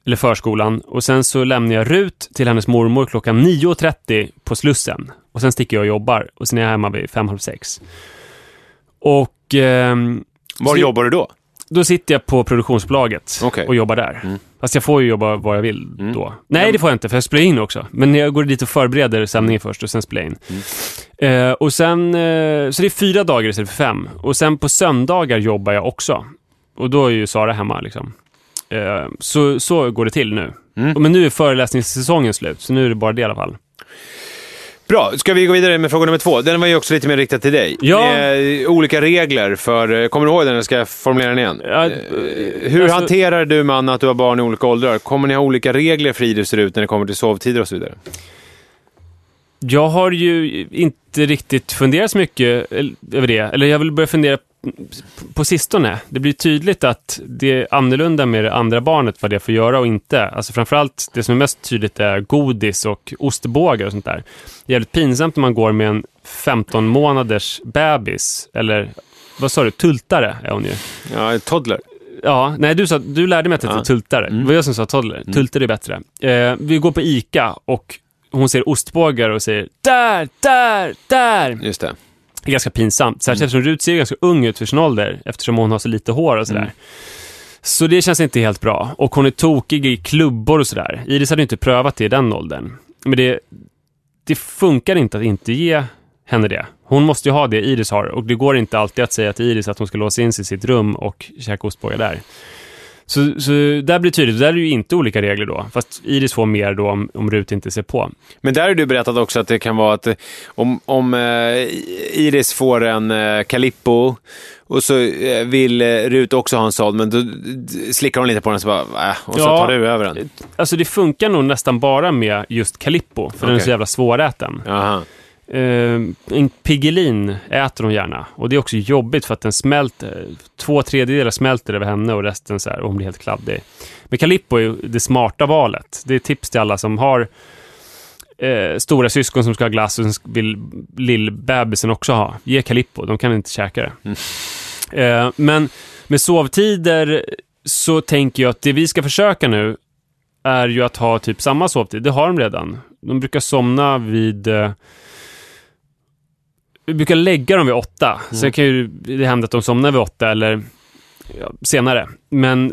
eller förskolan, och sen så lämnar jag Rut till hennes mormor klockan 9.30 på Slussen. Och sen sticker jag och jobbar och sen är jag hemma vid fem, halv sex. Och ehm, Var jobbar du då? då sitter jag på produktionsbolaget Okej. och jobbar där. Mm. Fast jag får ju jobba vad jag vill Mm. då. Nej, det får jag inte, för jag spelar in också. Men jag går dit och förbereder sändningen först och sen spelar jag in. Mm. Eh, och sen, eh, så det är fyra dagar istället för fem. Och sen på söndagar jobbar jag också. Och då är ju Sara hemma liksom. Eh, så, så går det till nu. Mm. Men nu är föreläsningssäsongen slut, så nu är det bara det i alla fall. Bra, ska vi gå vidare med fråga nummer två? Den var ju också lite mer riktad till dig. Ja. Med olika regler för... Kommer du ihåg den? eller Ska jag formulera den igen? Ja, Eh, Hur alltså- hanterar du man att du har barn i olika åldrar? Kommer ni ha olika regler för hur det ser ut när det kommer till sovtider och så vidare? Jag har ju inte riktigt funderat så mycket över det. Eller jag vill börja fundera på sistone. Det blir tydligt att det är annorlunda med det andra barnet, vad det får göra och inte. Alltså framförallt, det som är mest tydligt är godis och ostbågar och sånt där. Det är jävligt pinsamt när man går med en 15 månaders bebis, eller vad sa du, tultare är hon ju. Ja, toddler. Ja, nej du, sa, du lärde mig att det Ja. tultare. Det var jag som sa toddler. Tulter är bättre. Eh, vi går på ICA och hon ser ostbågar och säger där, där, där. Just det. Det är ganska pinsamt. Särskilt eftersom Rut ser ganska ung ut för sin ålder, eftersom hon har så lite hår och sådär. Mm. Så det känns inte helt bra. Och hon är tokig i klubbor och sådär. Iris hade inte prövat det i den åldern. Men det, det funkar inte att inte ge henne det. Hon måste ju ha det Iris har och det går inte alltid att säga till Iris att hon ska låsa in sig i sitt rum och käka ostbågar där. Så, så där blir det tydligt, där är det ju inte olika regler då. Fast Iris får mer då om, om Rut inte ser på. Men där har du berättat också att det kan vara att eh, om, om eh, Iris får en eh, Calippo och så eh, vill eh, Rut också ha en sån, men då slickar hon lite på den så bara, äh, och så Ja. tar du över den. Alltså det funkar nog nästan bara med just Calippo, för den är så jävla svåräten. Jaha. Eh, en Piggelin äter hon gärna. Och det är också jobbigt för att den smälter. Två tredjedelar smälter över henne och resten så här, och hon blir helt kladdig. Men Calippo är det smarta valet. Det är tips till alla som har eh, stora syskon som ska ha glass och som vill lillbebisen också ha. Ge Calippo, de kan inte käka det. Eh, men med sovtider så tänker jag att det vi ska försöka nu är ju att ha typ samma sovtid. Det har de redan. De brukar somna vid... Eh, vi brukar lägga dem vid åtta. Sen kan ju det hända att de somnar vid åtta eller ja, senare. Men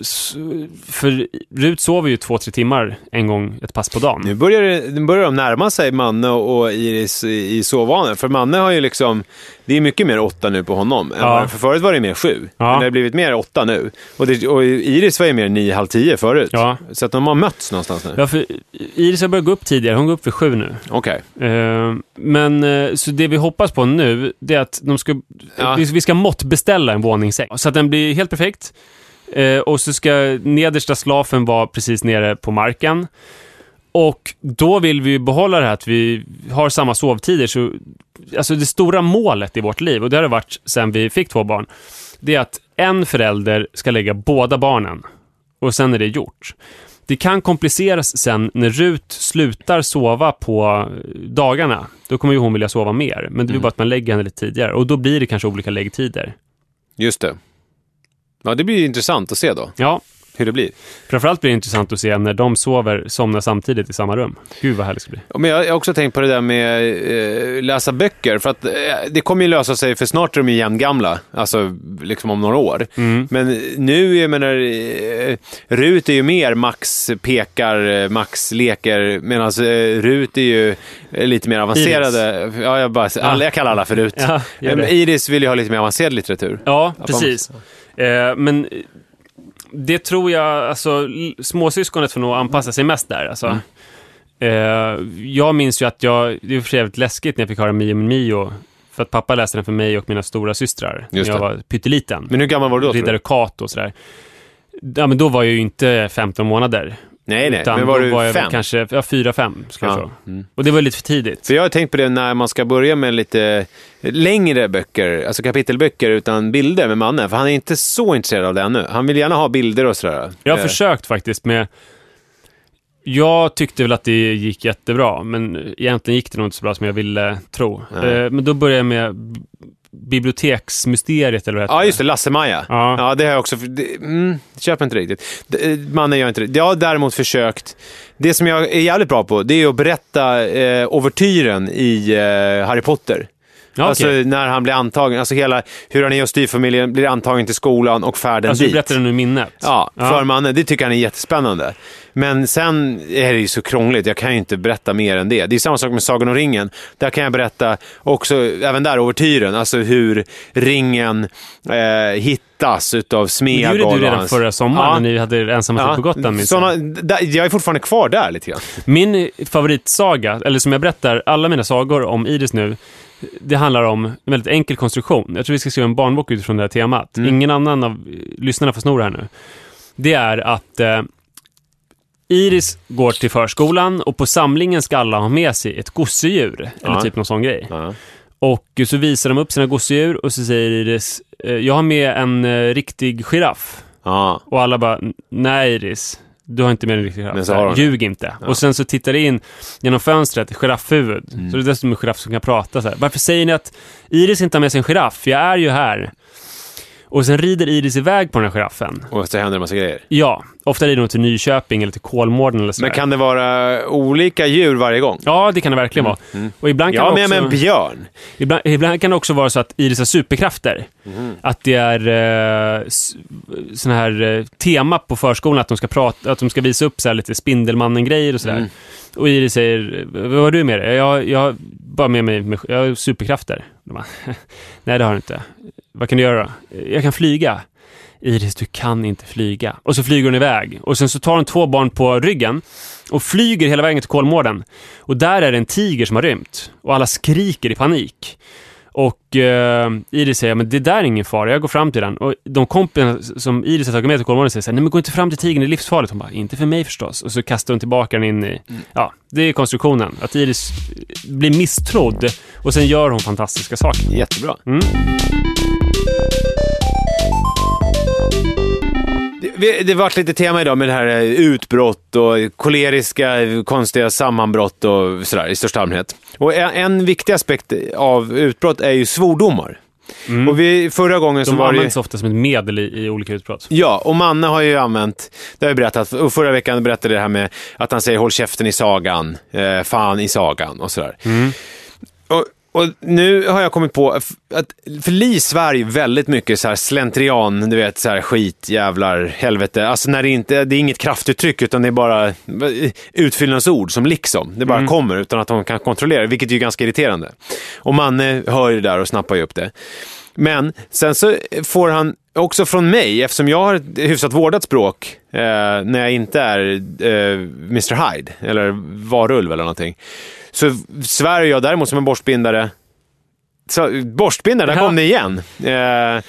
för Rut sover ju två, tre timmar en gång ett pass på dagen. Nu börjar, det, nu börjar de närma sig Manne och Iris i, i sovvanor. För Manne har ju liksom, det är mycket mer åtta nu på honom. Ja. För förut var det mer sju. Ja. Men det har blivit mer åtta nu. Och, det, och Iris var ju mer nio, halv tio förut. Ja. Så att de har mötts någonstans nu. Ja, för Iris har börjat gå upp tidigare. Hon går upp vid sju nu. Okej. Eh, men eh, så det vi hoppas på nu, det är att de ska, vi ska måttbeställa en våningssäng. Så att den blir helt perfekt. Eh, och så ska nedersta slafen vara precis nere på marken. Och då vill vi behålla det här att vi har samma sovtider. Så, alltså det stora målet i vårt liv, och det har det varit sedan vi fick två barn, det är att en förälder ska lägga båda barnen. Och sen är det gjort. Det kan kompliceras sen när Rut slutar sova på dagarna. Då kommer ju hon vilja sova mer. Men det är bara att man lägger henne lite tidigare. Och då blir det kanske olika läggtider. Just det. Ja, det blir intressant att se då, Ja, hur det blir. framförallt blir det intressant att se när de sover, somnar samtidigt i samma rum. Gud vad härligt det ska bli. Men jag har också tänkt på det där med eh, läsa böcker. För att eh, det kommer ju lösa sig, för snart är de ju jämngamla. Alltså liksom om några år. Men nu, jag menar, eh, Rut är ju mer Max pekar, eh, Max leker. Medan eh, Rut är ju eh, lite mer avancerade. Ja, jag, bara, alla, jag kallar alla för Rut. Ja. Iris vill ju ha lite mer avancerad litteratur. Ja, precis. Eh, men det tror jag, alltså småsyskonet får nog anpassa sig mest där. Alltså. Eh, jag minns ju att jag, det var för sig jävligt läskigt när jag fick höra Mio min Mio. För att pappa läste den för mig och mina stora systrar när jag var pytteliten. Men hur gammal var du då? Riddare? Kato och sådär. Ja, men då var jag ju inte 15 månader. Nej, nej. Utan Men var du var jag fem? kanske, ja, fyra, fem ska jag Ja, tro. Och det var lite för tidigt. För jag har tänkt på det när man ska börja med lite längre böcker, alltså kapitelböcker utan bilder med mannen. För han är inte så intresserad av det ännu. Han vill gärna ha bilder och sådär. Jag har Eh, försökt faktiskt med... Jag tyckte väl att det gick jättebra, men egentligen gick det nog inte så bra som jag ville tro. Eh, Men då började jag med biblioteksmysteriet, eller vad heter Ja, just det. Lasse-Maja. Ja. Ja. det har jag också. Det, mm, köper inte riktigt. Eh, Mannen gör inte det. Jag har däremot försökt. Det som jag är jävligt bra på, det är att berätta eh, ouvertyren i eh, Harry Potter. Ja, Alltså okej. när han blir antagen, alltså hela hur han är och styvfamiljen blir antagen till skolan och färden Alltså, du dit. berättar den ur minnet? Ja, för mannen. Det tycker han är jättespännande. Men sen är det ju så krångligt. Jag kan ju inte berätta mer än det. Det är samma sak med Sagan om ringen. Där kan jag berätta också, även där, ouvertyren. Alltså hur ringen eh, hittas utav Men det Smeagol. gjorde du redan hans- förra sommaren Ja. när ni hade ensamma på Gotland. såna, där, jag är fortfarande kvar där lite grann. Min favoritsaga, eller som jag berättar alla mina sagor om Iris nu, det handlar om en väldigt enkel konstruktion. Jag tror vi ska skriva en barnbok utifrån det här temat. Mm. Ingen annan av eh, lyssnarna får snor här nu. Det är att eh, Iris går till förskolan och på samlingen ska alla ha med sig ett gosedjur. Eller Ja. typ någon sån grej. Ja. Och så visar de upp sina gosedjur och så säger Iris, eh, jag har med en eh, riktig giraff. Ja. Och alla bara, nej Iris, du har inte med en riktig giraff. Så. Ljug inte. Och sen så tittar det in genom fönstret, giraffhuvud. Så det är dessutom en giraff som kan prata så här. Varför säger ni att Iris inte har med sig en giraff? Jag är ju här. Och sen rider Iris iväg på den här giraffen. Och så händer det en massa grejer. Ja, ofta rider hon till Nyköping eller till Kolmården eller så Men kan det vara olika djur varje gång? Ja, det kan det verkligen vara. Och ibland kan det med också... mig en björn. Ibland, ibland kan det också vara så att Iris har superkrafter. Att det är eh, sån här eh, tema på förskolan, att de ska, prata, att de ska visa upp så här lite Spindelmannen-grejer och sådär. Och Iris säger, vad har du med dig? Jag, jag har bara med mig, jag har superkrafter. De bara, Nej, det har du inte. Vad kan du göra då? Jag kan flyga. Iris, du kan inte flyga. Och så flyger hon iväg. Och sen så tar hon två barn på ryggen och flyger hela vägen till Kolmården. Och där är det en tiger som har rymt. Och alla skriker i panik. Och eh, Iris säger, men det där är ingen fara, jag går fram till den. Och de kompisarna som Iris har tagit med till Kolmården säger så här, nej men gå inte fram till tigern, det är livsfarligt. Hon bara, inte för mig förstås. Och så kastar hon tillbaka den in i, ja, det är konstruktionen. Att Iris blir misstrodd och sen gör hon fantastiska saker. Jättebra. Mm. Det, det varit lite tema idag med det här eh, utbrott och koleriska, konstiga sammanbrott och sådär i största allmänhet. Och en, en viktig aspekt av utbrott är ju svordomar. Och vi, förra gången så Mm. De var det ju- används ofta som ett medel i, i olika utbrott. Ja, och Manne har ju använt, det har jag berättat, och förra veckan berättade jag det här med att han säger håll käften i sagan, eh, fan i sagan och sådär. Och, och nu har jag kommit på att, för Li svär ju väldigt mycket så här slentrian, du vet så här skit, jävlar, helvete. Alltså när det inte, det är inget kraftuttryck utan det är bara utfyllnadsord som liksom. Det bara kommer utan att de kan kontrollera vilket är ju ganska irriterande. Och Manne hör ju det där och snappar ju upp det. Men sen så får han också från mig, eftersom jag har ett hyfsat vårdat språk eh, när jag inte är eh, Mr Hyde eller varulv eller någonting, så svär jag däremot som en borstbindare. Så, borstbindare, där Ja. kom det igen. Eh,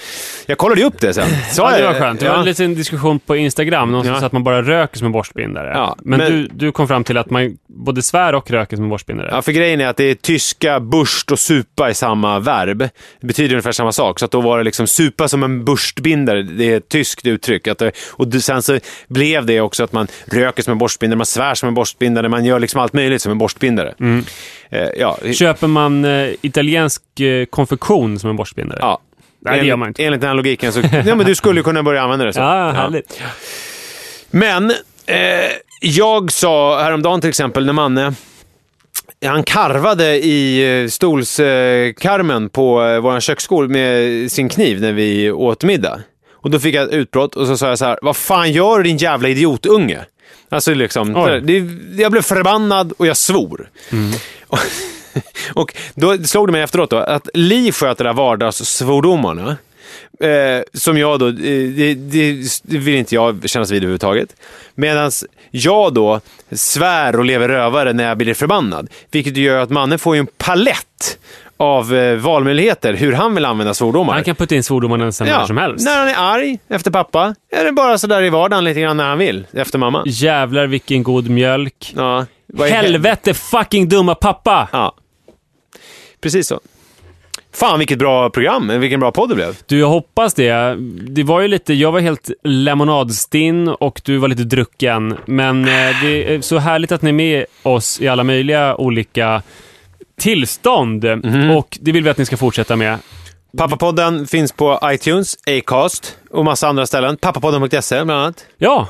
jag kollade upp det sen. Sa Ja, det var skönt. Det var en liten diskussion på Instagram, någon som Ja. sa att man bara röker som en borstbindare. Ja, men men- du, du kom fram till att man både svär och röker som en borstbindare. Ja, för grejen är att det är tyska burst och supa i samma verb. Det betyder ungefär samma sak. Så att då var det liksom supa som en burstbindare. Det är ett tyskt uttryck. Att det, och sen så blev det också att man röker som en borstbindare, man svär som en borstbindare, man gör liksom allt möjligt som en borstbindare. Eh, ja, Köper man eh, italiensk eh, konfektion som en borstbindare? ja. Nej, det gör man inte. Enligt den här logiken så ja, men du skulle kunna börja använda det så. Ja, härligt. Men eh, jag sa häromdagen till exempel när Manne han karvade i eh, stolskarmen på eh, vår köksskål med sin kniv när vi åt middag. Och då fick jag ett utbrott och så sa jag så här, vad fan gör du din jävla idiotunge? Alltså liksom, Oj. det, jag blev förbannad och jag svor. Och, och då slog det mig efteråt då, att Li sköter där vardagssvordomarna. Eh, som jag då, eh, det, det, vill inte jag kännas vid överhuvudtaget. Medan jag då svär och lever rövare när jag blir förbannad. Vilket gör att mannen får ju en palett av eh, valmöjligheter hur han vill använda svordomar. Han kan putta in svordomarna nästan när som helst. När han är arg efter pappa, eller bara sådär i vardagen lite grann när han vill efter mamma. Jävlar vilken god mjölk. Ja, Helvete fucking dumma pappa! Ja, precis så. Fan vilket bra program, vilken bra podd det blev. Du, jag hoppas det. Det var ju lite, jag var helt lemonadstinn och du var lite drucken. Men eh, det är så härligt att ni är med oss i alla möjliga olika tillstånd. Mhm. Och det vill vi att ni ska fortsätta med. Pappapodden finns på iTunes, Acast och massa andra ställen. Pappapodden.se bland annat. Ja,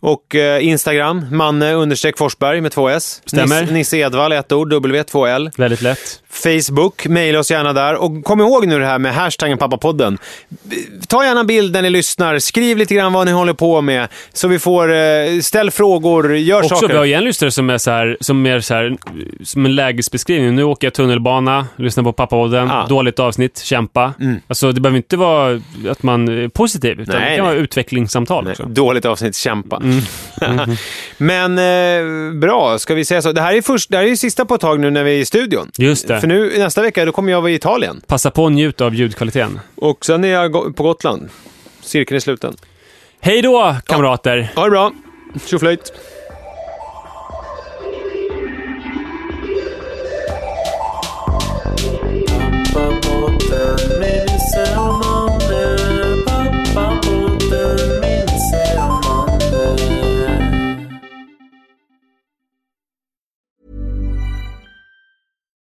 Och eh, Instagram, manne understreck Forsberg med två S. Stämmer. Nisse, Nisse Edvall, ett ord, W, två L. väldigt lätt. Facebook, mejla oss gärna där. Och kom ihåg nu det här med hashtaggen pappapodden. Ta gärna bild när ni lyssnar. Skriv lite grann vad ni håller på med. Så vi får, eh, ställ frågor, gör Också, saker. vi har ju en lyssnare som är så här, som är så här, som en lägesbeskrivning. Nu åker jag tunnelbana, lyssnar på pappapodden, Ja. dåligt avsnitt, kämpa. Alltså det behöver inte vara att man är positiv, utan Nej, det kan nej. vara utvecklingssamtal Nej, också. dåligt avsnitt, kämpa. Mm. Men eh, bra, ska vi säga så. Det här är först, det här är sista på ett tag nu när vi är i studion. Just det. För nu nästa vecka då kommer jag vara i Italien. Passa på att njuta av ljudkvaliteten. Och sen är jag på Gotland. Cirkeln är sluten. Hej då, kamrater! Ha det bra. Tjoflöjt.